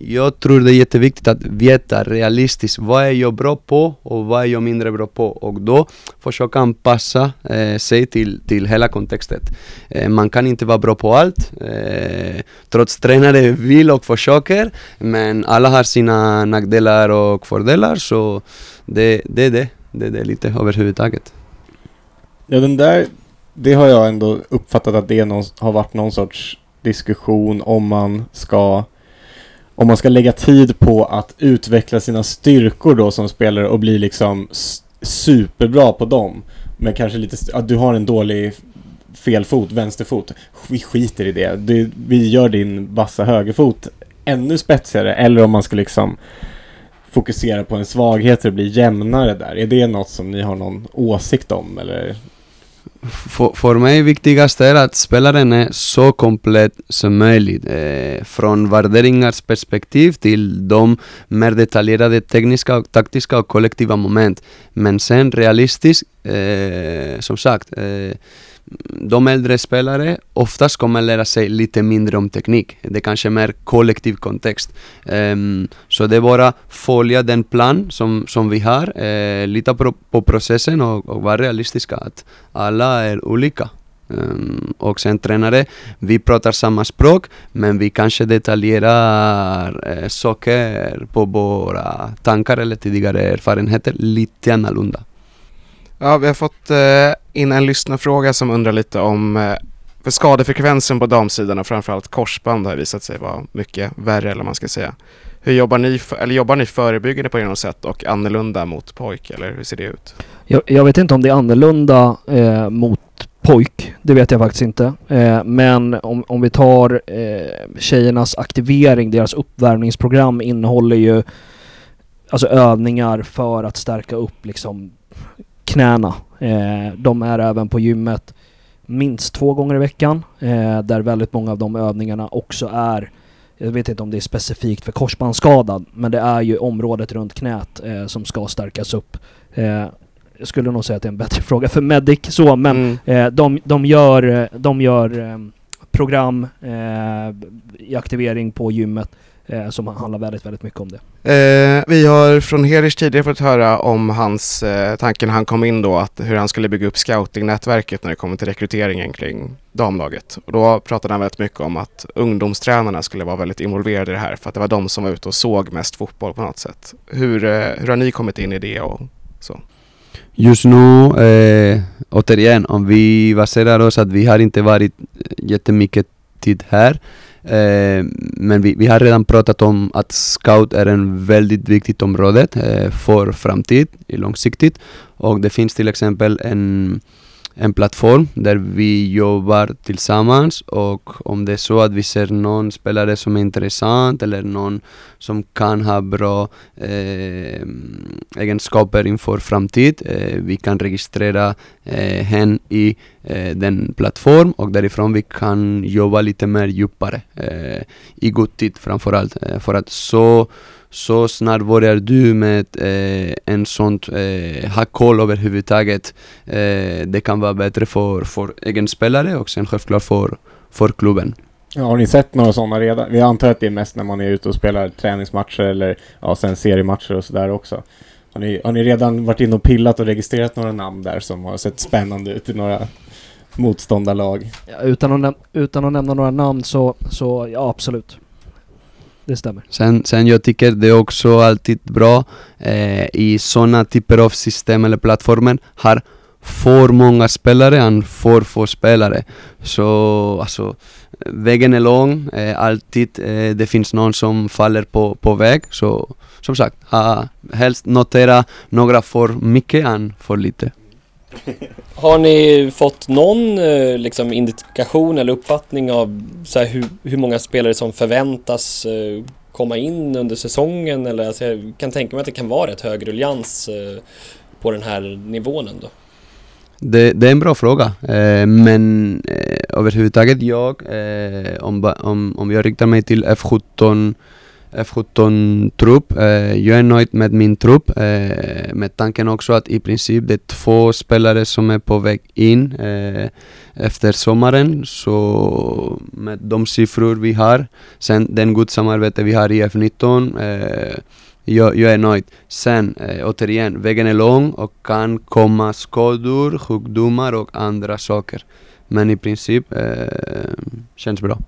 [SPEAKER 3] jag tror det är jätteviktigt att veta realistiskt vad är jag bra på och vad är jag mindre bra på och då försöka anpassa eh, sig till, till hela kontexten. Eh, man kan inte vara bra på allt, eh, trots tränare vill och försöker, men alla har sina nackdelar och fördelar så det, det är det, det är det lite överhuvudtaget.
[SPEAKER 4] Ja, den där, det har jag ändå uppfattat att det någon, har varit någon sorts diskussion om man ska om man ska lägga tid på att utveckla sina styrkor då som spelare och bli liksom superbra på dem. Men kanske lite, ja att du har en dålig fel fot, vänsterfot. Vi skiter i det. Du, vi gör din vassa högerfot ännu spetsigare. Eller om man ska liksom fokusera på en svaghet och bli jämnare där. Är det något som ni har någon åsikt om eller?
[SPEAKER 3] För, mig viktigast är att spelaren är så komplett som möjligt. Eh, från värderingars perspektiv till de mer detaljerade tekniska, och taktiska och kollektiva moment. Men sen realistiskt, eh, som sagt, eh, de äldre spelare oftast kommer lära sig lite mindre om teknik. Det kanske är mer kollektiv kontext. Um, så det är bara följa den plan som, som vi har, uh, lita på, på processen och, och vara realistiska. Att alla är olika. Um, och sen tränare, vi pratar samma språk men vi kanske detaljerar uh, saker på våra tankar eller tidigare erfarenheter lite annorlunda.
[SPEAKER 5] Ja, vi har fått eh, in en lyssnarfråga som undrar lite om eh, för skadefrekvensen på damsidan och framförallt korsband har visat sig vara mycket värre eller vad man ska säga. Hur jobbar ni, för, eller jobbar ni förebyggande på något sätt och annorlunda mot pojk eller hur ser det ut?
[SPEAKER 2] Jag, jag vet inte om det är annorlunda eh, mot pojk. Det vet jag faktiskt inte. Eh, men om, om vi tar eh, tjejernas aktivering, deras uppvärmningsprogram innehåller ju alltså övningar för att stärka upp liksom knäna. Eh, de är även på gymmet minst två gånger i veckan eh, där väldigt många av de övningarna också är jag vet inte om det är specifikt för korsbandsskadad men det är ju området runt knät eh, som ska stärkas upp. Eh, jag skulle nog säga att det är en bättre fråga för Medic så men
[SPEAKER 5] Mm.
[SPEAKER 2] Eh, de, de gör, eh, de gör program i aktivering på gymmet eh, som handlar väldigt, väldigt mycket om det.
[SPEAKER 5] Eh, vi har från Herish tidigare fått höra om hans eh, tanke när han kom in då, att hur han skulle bygga upp scoutingnätverket när det kommer till rekryteringen kring damlaget. Och då pratade han väldigt mycket om att ungdomstränarna skulle vara väldigt involverade i det här för att det var de som var ute och såg mest fotboll på något sätt. Hur, eh, hur har ni kommit in i det och så?
[SPEAKER 3] Just nu, eh, återigen, om vi baserar oss att vi har inte varit jättemycket tid här. Eh, men vi, vi har redan pratat om att scout är en väldigt viktigt område eh, för framtid, långsiktigt. Och det finns till exempel en, en plattform där vi jobbar tillsammans och om det är så att vi ser någon spelare som är intressant eller någon som kan ha bra eh, egenskaper inför framtid. Eh, vi kan registrera eh, hen i eh, den plattform och därifrån vi kan jobba lite mer djupare eh, i god tid framförallt. Eh, för att så, så snart börjar du med eh, en sånt, eh, ha koll överhuvudtaget. Eh, det kan vara bättre för, för egen spelare och sen självklart för, för klubben.
[SPEAKER 4] Ja, har ni sett några sådana redan? Vi antar att det är mest när man är ute och spelar träningsmatcher eller ja, sen seriematcher och sådär också. Har ni, har ni redan varit inne och pillat och registrerat några namn där som har sett spännande ut i några motståndarlag.
[SPEAKER 2] Ja, utan, att utan att nämna några namn så, så ja absolut. Det stämmer.
[SPEAKER 3] Sen, sen jag tycker det är också alltid bra eh, i sådana typer av system eller plattformar har för många spelare än för få spelare. Så alltså, vägen är lång, eh, alltid eh, det finns någon som faller på, på väg. Så som sagt, ha, helst notera några för mycket än för lite.
[SPEAKER 1] Har ni fått någon eh, liksom, indikation eller uppfattning av så här, hur, hur många spelare som förväntas eh, komma in under säsongen? Eller, alltså, jag kan tänka mig att det kan vara rätt hög ruljans eh, på den här nivån ändå.
[SPEAKER 3] Det, det är en bra fråga, eh, men eh, överhuvudtaget jag, eh, om, om, om jag riktar mig till F17 F17-trupp. Eh, jag är nöjd med min trupp, eh, med tanken också att i princip det är två spelare som är på väg in eh, efter sommaren. Så med de siffror vi har, sen den god samarbete vi har i F19, eh, jag, jag är nöjd. Sen, eh, återigen, vägen är lång och kan komma skador, sjukdomar och andra saker. Men i princip eh, känns bra.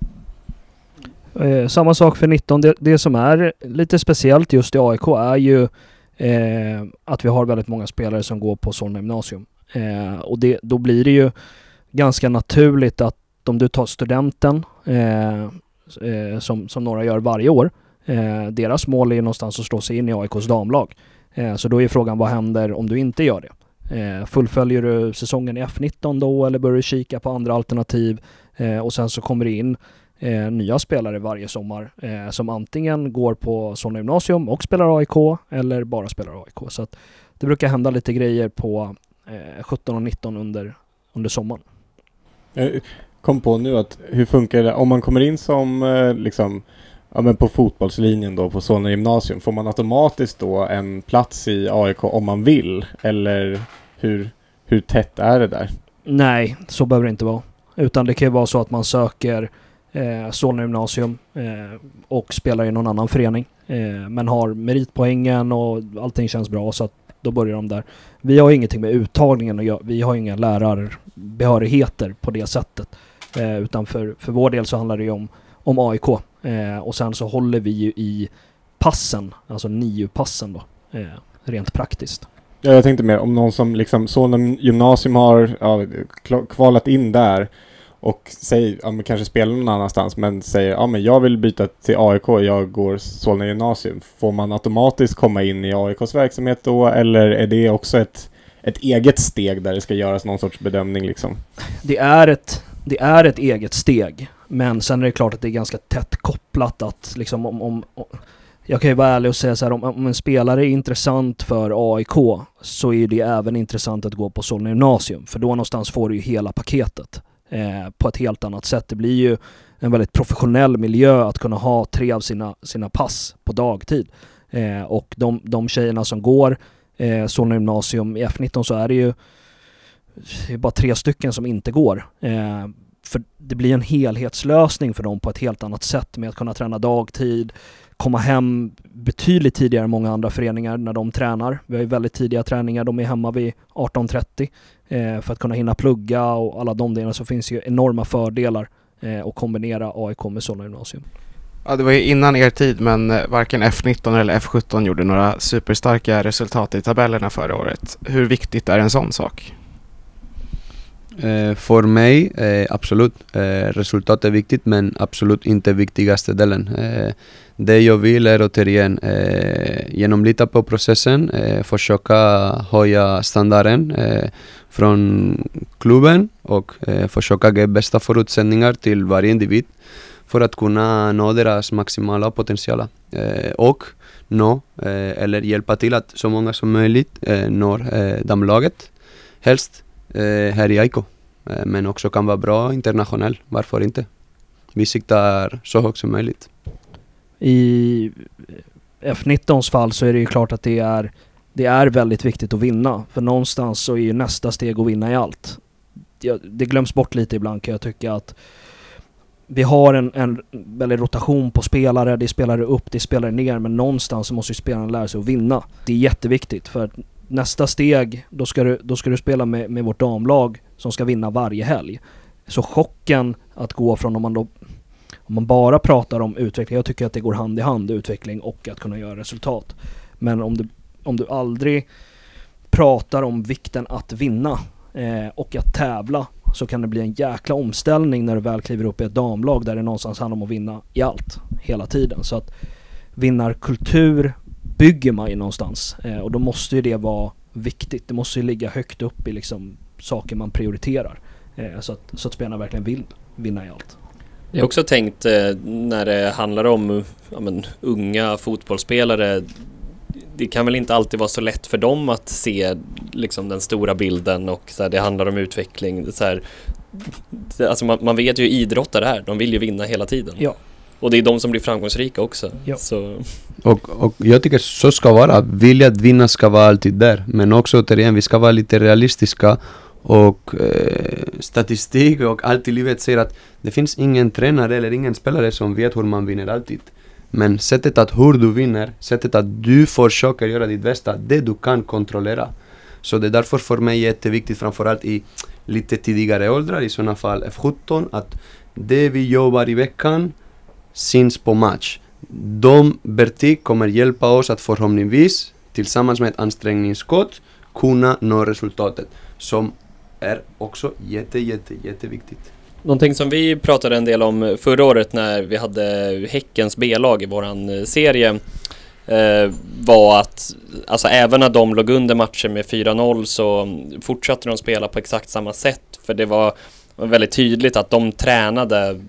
[SPEAKER 2] Eh, samma sak för 19. Det, det som är lite speciellt just i AIK är ju eh, att vi har väldigt många spelare som går på Solna gymnasium. Eh, och det, då blir det ju ganska naturligt att om du tar studenten, eh, eh som, som några gör varje år, eh, deras mål är ju någonstans att slå sig in i AIKs damlag. Eh, så då är frågan vad händer om du inte gör det? Eh, fullföljer du säsongen i F19 då eller börjar du kika på andra alternativ? Eh, och sen så kommer det in eh, nya spelare varje sommar eh, som antingen går på Solna gymnasium och spelar AIK eller bara spelar AIK. Så att det brukar hända lite grejer på eh, 17 och 19 under, under sommaren.
[SPEAKER 4] Jag kom på nu att hur funkar det om man kommer in som eh, liksom Ja men på fotbollslinjen då på Solna gymnasium, får man automatiskt då en plats i AIK om man vill? Eller hur, hur tätt är det där?
[SPEAKER 2] Nej, så behöver det inte vara. Utan det kan ju vara så att man söker eh, Solna gymnasium eh, och spelar i någon annan förening. Eh, men har meritpoängen och allting känns bra så att då börjar de där. Vi har ingenting med uttagningen att göra. Vi har inga lärarbehörigheter på det sättet. Eh, utan för, för vår del så handlar det ju om, om AIK. Eh, och sen så håller vi ju i passen, alltså NIU-passen då, eh, rent praktiskt.
[SPEAKER 4] Ja, jag tänkte mer om någon som liksom Solna gymnasium har ja, kvalat in där och säger, ja men kanske spelar någon annanstans men säger ja men jag vill byta till AIK, jag går Solna gymnasium. Får man automatiskt komma in i AIKs verksamhet då eller är det också ett, ett eget steg där det ska göras någon sorts bedömning liksom?
[SPEAKER 2] det är, ett, det är ett eget steg. Men sen är det klart att det är ganska tätt kopplat att liksom om... om om- jag kan ju vara ärlig och säga så här, om, om en spelare är intressant för AIK så är det även intressant att gå på Solna gymnasium. För då någonstans får du ju hela paketet eh, på ett helt annat sätt. Det blir ju en väldigt professionell miljö att kunna ha tre av sina, sina pass på dagtid. Eh, och de, de tjejerna som går eh, Solna gymnasium i F19 så är det ju det är bara tre stycken som inte går. Eh, för det blir en helhetslösning för dem på ett helt annat sätt med att kunna träna dagtid, komma hem betydligt tidigare än många andra föreningar när de tränar. Vi har ju väldigt tidiga träningar, de är hemma vid 18.30 eh, för att kunna hinna plugga och alla de delarna så finns ju enorma fördelar eh, att kombinera AIK med Solna gymnasium.
[SPEAKER 5] Ja, det var ju innan er tid men eh, varken F19 eller F17 gjorde några superstarka resultat i tabellerna förra året. Hur viktigt är en sån sak?
[SPEAKER 3] Eh, för mig, eh, absolut. Eh, resultat är viktigt men absolut inte viktigaste delen. Det jag vill är återigen eh, genom lita på processen eh, försöka höja standarden eh, från klubben och eh, försöka ge bästa förutsättningar till varje individ för att kunna nå deras maximala potential eh, och nå eh, eller hjälpa till att så många som möjligt eh, når eh, damlaget. Helst eh, här i AIK. Eh, men också kan vara bra internationell, varför inte? Vi siktar så högt som möjligt.
[SPEAKER 2] I F19s fall så är det ju klart att det är, det är väldigt viktigt att vinna. För någonstans så är ju nästa steg att vinna i allt. Det, glöms bort lite ibland kan jag tycka att vi har en, en väldig rotation på spelare, det är spelare upp, det är spelare ner, men någonstans så måste ju spelarna lära sig att vinna. Det är jätteviktigt för att nästa steg, då ska du, då ska du spela med, med vårt damlag som ska vinna varje helg. Så chocken att gå från om man då om man bara pratar om utveckling, jag tycker att det går hand i hand, utveckling och att kunna göra resultat. Men om du, om du aldrig pratar om vikten att vinna eh, och att tävla så kan det bli en jäkla omställning när du väl kliver upp i ett damlag där det någonstans handlar om att vinna i allt, hela tiden. Så att vinnarkultur bygger man ju någonstans eh, och då måste ju det vara viktigt. Det måste ju ligga högt upp i liksom saker man prioriterar. Eh, så, att, så att spelarna verkligen vill vinna i allt.
[SPEAKER 1] Jag har också tänkt eh, när det handlar om ja, men, unga fotbollsspelare. Det kan väl inte alltid vara så lätt för dem att se liksom, den stora bilden och så här, det handlar om utveckling. Så här, alltså man, man vet ju hur idrottare är, de vill ju vinna hela tiden.
[SPEAKER 2] Ja.
[SPEAKER 1] Och det är de som blir framgångsrika också.
[SPEAKER 2] Ja.
[SPEAKER 1] Så,
[SPEAKER 3] Och, och jag tycker så ska vara. Vilja att vinna ska vara alltid där. Men också återigen, vi ska vara lite realistiska. Och eh, statistik och allt i livet säger att det finns ingen tränare eller ingen spelare som vet hur man vinner alltid. Men sättet att hur du vinner, sättet att du försöker göra ditt bästa, det du kan kontrollera. Så det är därför för mig jätteviktigt, framförallt i lite tidigare åldrar, i sådana fall F17, att det vi jobbar i veckan syns på match. De vertik kommer hjälpa oss att förhoppningsvis tillsammans med ett ansträngningsskott kunna nå resultatet som är också jätte, jätte, jätteviktigt.
[SPEAKER 1] Någonting som vi pratade en del om förra året när vi hade Häckens B-lag i våran eh, serie eh, var att alltså även när de låg under matchen med 4-0 så fortsatte de spela på exakt samma sätt för det var väldigt tydligt att de tränade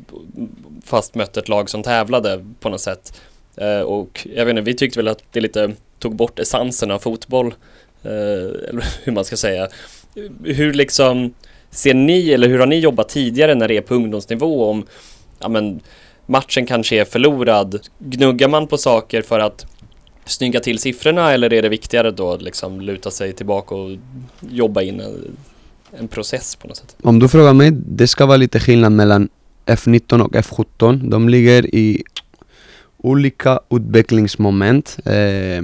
[SPEAKER 1] fast mötte ett lag som tävlade på något sätt. Eh, och jag vet inte, vi tyckte väl att det lite tog bort essensen av fotboll. Eh, eller hur man ska säga. Hur liksom ser ni, eller hur har ni jobbat tidigare när det är på ungdomsnivå om ja, men, matchen kanske är förlorad? Gnuggar man på saker för att snygga till siffrorna eller är det viktigare då att liksom luta sig tillbaka och jobba in en, en process på något sätt?
[SPEAKER 3] Om du frågar mig, det ska vara lite skillnad mellan F19 och F17. De ligger i olika utvecklingsmoment eh,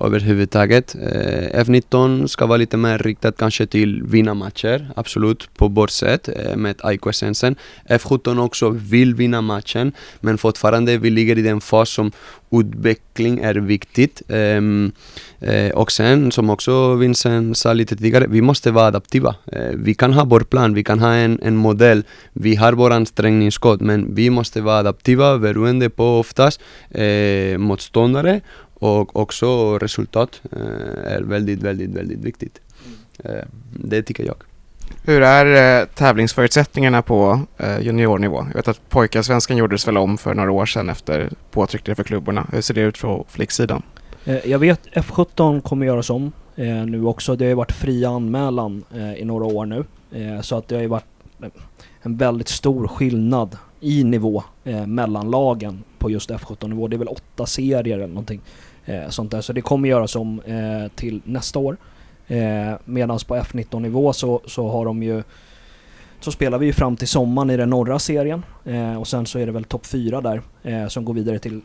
[SPEAKER 3] överhuvudtaget. Eh, F19 ska vara lite mer riktat kanske till vinna matcher, absolut, på vårt sätt eh, med AIK-essensen. F17 också vill vinna matchen, men fortfarande vi ligger i den fas som utveckling är viktigt. Ehm, eh, och sen, som också Vincent sa lite tidigare, vi måste vara adaptiva. Eh, vi kan ha vår plan, vi kan ha en, en modell, vi har vår ansträngningskod, men vi måste vara adaptiva beroende på oftast eh, motståndare och också resultat eh, är väldigt, väldigt, väldigt viktigt. Eh, det tycker jag.
[SPEAKER 5] Hur är eh, tävlingsförutsättningarna på eh, juniornivå? Jag vet att pojkarsvenskan gjordes väl om för några år sedan efter påtryckningar för klubborna. Hur ser det ut från flicksidan?
[SPEAKER 2] Eh, jag vet F17 kommer göras om eh, nu också. Det har ju varit fri anmälan eh, i några år nu. Eh, så att det har ju varit eh, en väldigt stor skillnad i nivå eh, mellan lagen på just F17-nivå. Det är väl åtta serier eller någonting eh, sånt där. Så det kommer göras om eh, till nästa år. Eh, Medan på F19-nivå så, så har de ju så spelar vi ju fram till sommaren i den norra serien eh, och sen så är det väl topp fyra där eh, som går vidare till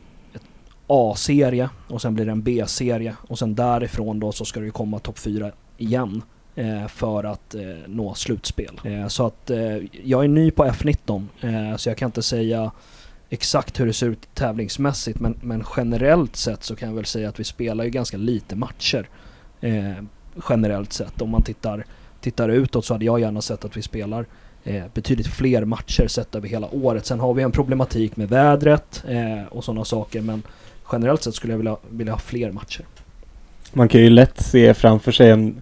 [SPEAKER 2] A-serie och sen blir det en B-serie och sen därifrån då så ska det ju komma topp 4 igen eh, för att eh, nå slutspel. Eh, så att eh, jag är ny på F19 eh, så jag kan inte säga exakt hur det ser ut tävlingsmässigt men, men generellt sett så kan jag väl säga att vi spelar ju ganska lite matcher. Eh, generellt sett. Om man tittar, tittar utåt så hade jag gärna sett att vi spelar eh, betydligt fler matcher sett över hela året. Sen har vi en problematik med vädret eh, och sådana saker men generellt sett skulle jag vilja, vilja ha fler matcher.
[SPEAKER 4] Man kan ju lätt se framför sig en,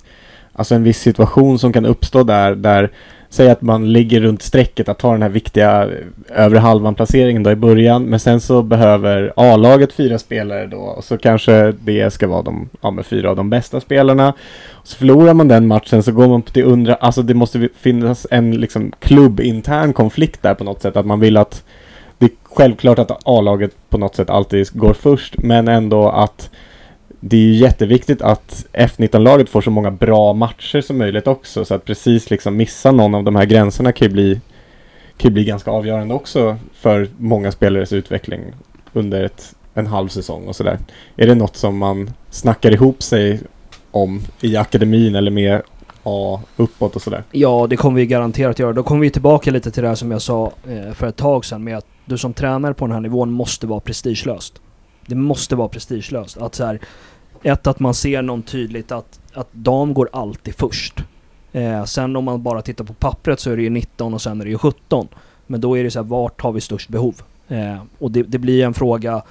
[SPEAKER 4] alltså en viss situation som kan uppstå där, där Säg att man ligger runt strecket att ta den här viktiga eh, övre halvan placeringen då i början men sen så behöver A-laget fyra spelare då och så kanske det ska vara de, ja, med fyra av de bästa spelarna. Och så förlorar man den matchen så går man till undra, alltså det måste finnas en liksom klubbintern konflikt där på något sätt att man vill att självklart att A-laget på något sätt alltid går först men ändå att det är ju jätteviktigt att F19-laget får så många bra matcher som möjligt också så att precis liksom missa någon av de här gränserna kan ju bli, kan ju bli ganska avgörande också för många spelares utveckling under ett, en halv säsong och sådär. Är det något som man snackar ihop sig om i akademin eller med A uppåt och sådär?
[SPEAKER 2] Ja, det kommer vi garanterat göra. Då kommer vi tillbaka lite till det här som jag sa eh, för ett tag sedan med att du som tränare på den här nivån måste vara prestigelöst. Det måste vara prestigelöst. Att så här, ett, att man ser någon tydligt att, att dam går alltid först. Eh, sen om man bara tittar på pappret så är det ju 19 och sen är det ju 17. Men då är det så här, vart har vi störst behov? Eh, och det, det blir en fråga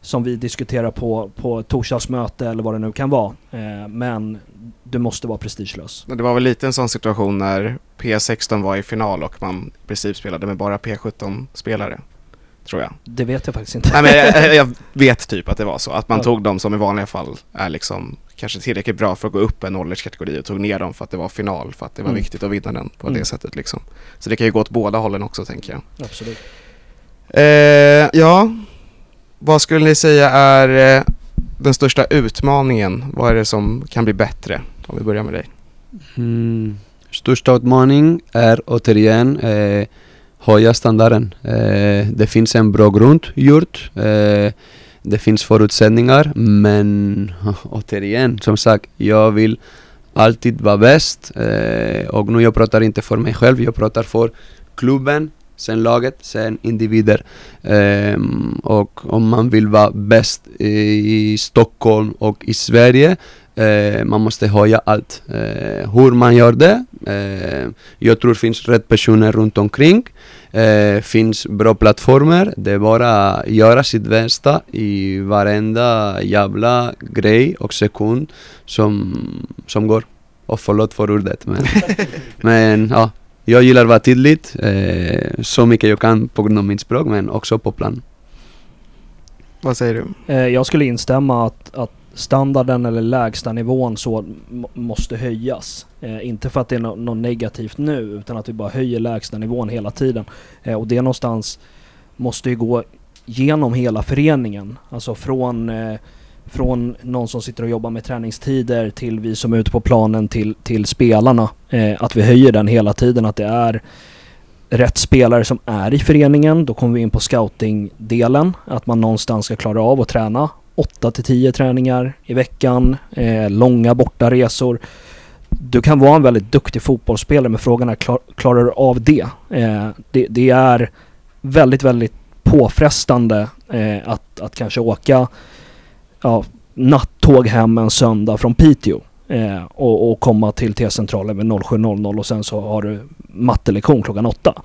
[SPEAKER 2] som vi diskuterar på, på torsdagsmöte eller vad det nu kan vara. Eh, men du måste vara prestigelös.
[SPEAKER 5] Det var väl lite en sån situation när P16 var i final och man i princip spelade med bara P17-spelare. Tror jag.
[SPEAKER 2] Det vet jag faktiskt inte.
[SPEAKER 5] Nej men jag, jag vet typ att det var så. Att man
[SPEAKER 2] Ja.
[SPEAKER 5] tog dem som i vanliga fall är liksom kanske tillräckligt bra för att gå upp en ålderskategori och tog ner dem för att det var final. För att det var
[SPEAKER 2] Mm.
[SPEAKER 5] viktigt att vinna den på
[SPEAKER 2] Mm.
[SPEAKER 5] det sättet liksom. Så det kan ju gå åt båda hållen också tänker jag.
[SPEAKER 2] Absolut.
[SPEAKER 5] Eh, ja, vad skulle ni säga är eh, den största utmaningen? Vad är det som kan bli bättre? Om vi börjar med dig.
[SPEAKER 3] Mm. Största utmaning är återigen eh, höja standarden. Eh, det finns en bra grund gjort. Eh, det finns förutsättningar men återigen, som sagt, jag vill alltid vara bäst. Eh, och nu jag pratar inte för mig själv, jag pratar för klubben, sen laget, sen individer. Eh, och om man vill vara bäst i Stockholm och i Sverige Eh, man måste höja allt. Eh, hur man gör det, eh, jag tror det finns rätt personer runt omkring. Eh, finns bra plattformar. Det är bara att göra sitt bästa i varenda jävla grej och sekund som, som går. Och förlåt för ordet men, men ja, jag gillar att vara tydligt. Eh, så mycket jag kan på grund av mitt språk men också på plan.
[SPEAKER 5] Vad säger du?
[SPEAKER 2] Eh, jag skulle instämma att, att standarden eller lägsta nivån så måste höjas. Eh, inte för att det är nå- något negativt nu utan att vi bara höjer lägsta nivån hela tiden. Eh, och det någonstans måste ju gå genom hela föreningen. Alltså från, eh, från någon som sitter och jobbar med träningstider till vi som är ute på planen till, till spelarna. Eh, att vi höjer den hela tiden. Att det är rätt spelare som är i föreningen. Då kommer vi in på scoutingdelen, Att man någonstans ska klara av att träna 8 till 10 träningar i veckan, eh, långa bortaresor. Du kan vara en väldigt duktig fotbollsspelare men frågan är klar, klarar du av det? Eh, det? det? är väldigt, väldigt påfrestande eh, att, att kanske åka ja, nattåg hem en söndag från Piteå eh, och, och, komma till T-centralen vid 07.00 och sen så har du mattelektion klockan 8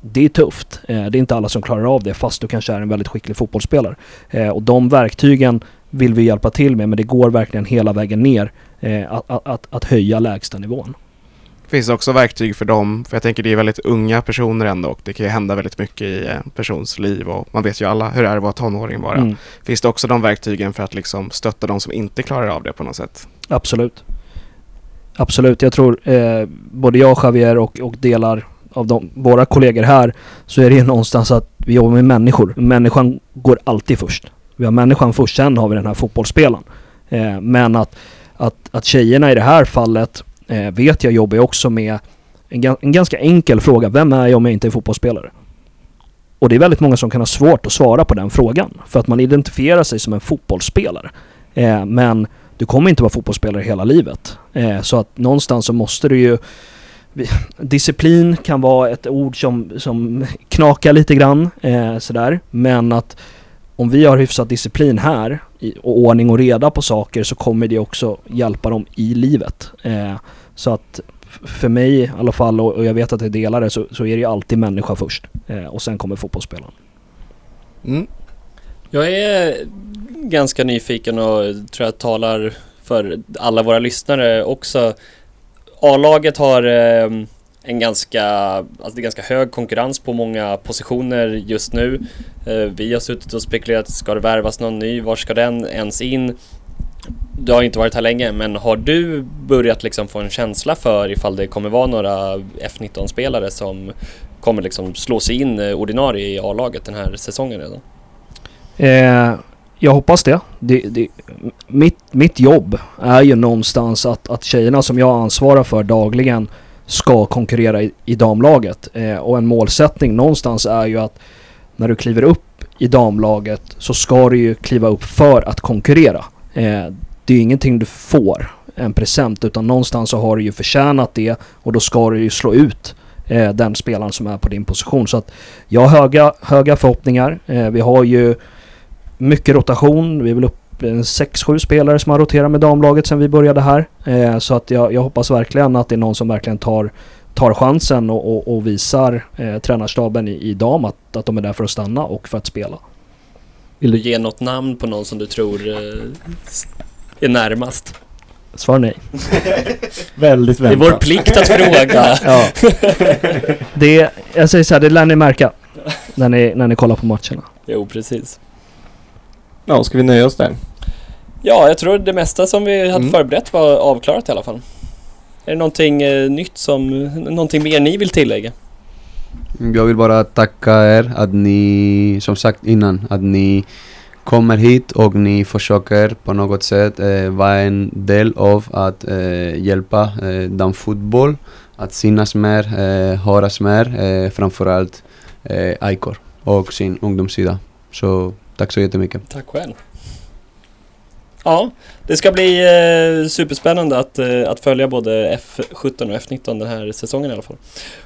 [SPEAKER 2] det är tufft. Eh, det är inte alla som klarar av det fast du kanske är en väldigt skicklig fotbollsspelare. Eh, och de verktygen vill vi hjälpa till med men det går verkligen hela vägen ner eh, att, att, att, att höja lägsta nivån.
[SPEAKER 5] Finns det också verktyg för dem? För jag tänker det är väldigt unga personer ändå och det kan ju hända väldigt mycket i en persons liv och man vet ju alla hur det är att vara tonåring bara.
[SPEAKER 2] Mm,
[SPEAKER 5] Finns det också de verktygen för att liksom stötta de som inte klarar av det på något sätt?
[SPEAKER 2] absolut. Absolut. Jag tror eh, både jag och Javier och, och delar av de, våra kollegor här så är det ju någonstans att vi jobbar med människor. Människan går alltid först. Vi har människan först, sen har vi den här fotbollsspelaren. Eh, men att, att, att tjejerna i det här fallet eh, vet jag jobbar ju också med en, en ganska enkel fråga. Vem är jag om jag inte är fotbollsspelare? Och det är väldigt många som kan ha svårt att svara på den frågan. För att man identifierar sig som en fotbollsspelare. Eh, men du kommer inte vara fotbollsspelare hela livet. Eh, så att någonstans så måste du ju Disciplin kan vara ett ord som, som knakar lite grann eh, sådär. Men att om vi har hyfsat disciplin här och ordning och reda på saker så kommer det också hjälpa dem i livet. Eh, så att för mig i alla fall, och, jag vet att jag delar det, så, så är det ju alltid människa först. Eh, och sen kommer fotbollsspelaren.
[SPEAKER 4] Mm.
[SPEAKER 1] Jag är ganska nyfiken och tror jag talar för alla våra lyssnare också. A-laget har eh, en ganska, alltså det är ganska hög konkurrens på många positioner just nu. Eh, vi har suttit och spekulerat, ska det värvas någon ny? Var ska den ens in? Du har inte varit här länge, men har du börjat liksom få en känsla för ifall det kommer vara några F19-spelare som kommer liksom slå sig in eh, ordinarie i A-laget den här säsongen redan?
[SPEAKER 2] Eh, jag hoppas det. det, det mitt, mitt jobb är ju någonstans att, att tjejerna som jag ansvarar för dagligen ska konkurrera i, i damlaget. Eh, och en målsättning någonstans är ju att när du kliver upp i damlaget så ska du ju kliva upp för att konkurrera. Eh, det är ju ingenting du får. en present utan någonstans så har du ju förtjänat det och då ska du ju slå ut eh, den spelaren som är på din position. Så att jag har höga, höga förhoppningar. Eh, vi har ju mycket rotation. Vi är väl upp en 6-7 spelare som har roterat med damlaget sedan vi började här. Eh, så att jag, jag hoppas verkligen att det är någon som verkligen tar, tar chansen och, och, och visar eh, tränarstaben i, i dam att, att de är där för att stanna och för att spela.
[SPEAKER 1] Vill du ge något namn på någon som du tror eh, är närmast?
[SPEAKER 2] Svar nej.
[SPEAKER 4] Väldigt
[SPEAKER 1] Det är
[SPEAKER 4] väntat.
[SPEAKER 1] vår plikt att fråga.
[SPEAKER 2] Ja. Det, jag säger så här, det lär ni märka när ni, när ni kollar på matcherna.
[SPEAKER 1] Jo, precis.
[SPEAKER 4] Ja, ska vi nöja oss där?
[SPEAKER 1] Ja, jag tror det mesta som vi hade
[SPEAKER 4] Mm.
[SPEAKER 1] förberett var avklarat i alla fall. Är det någonting eh, nytt som, någonting mer ni vill tillägga?
[SPEAKER 3] Jag vill bara tacka er att ni, som sagt innan, att ni kommer hit och ni försöker på något sätt eh, vara en del av att eh, hjälpa eh, damfotboll att synas mer, eh, höras mer, eh, framförallt eh, Aikor och sin ungdomssida. Så Tack så jättemycket.
[SPEAKER 1] Tack själv. Ja, det ska bli eh, superspännande att, eh, att följa både F17 och F19 den här säsongen i alla fall.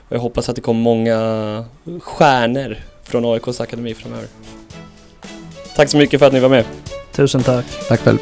[SPEAKER 1] Och jag hoppas att det kommer många stjärnor från AIKs akademi framöver. Tack så mycket för att ni var med.
[SPEAKER 2] Tusen tack.
[SPEAKER 3] Tack själv.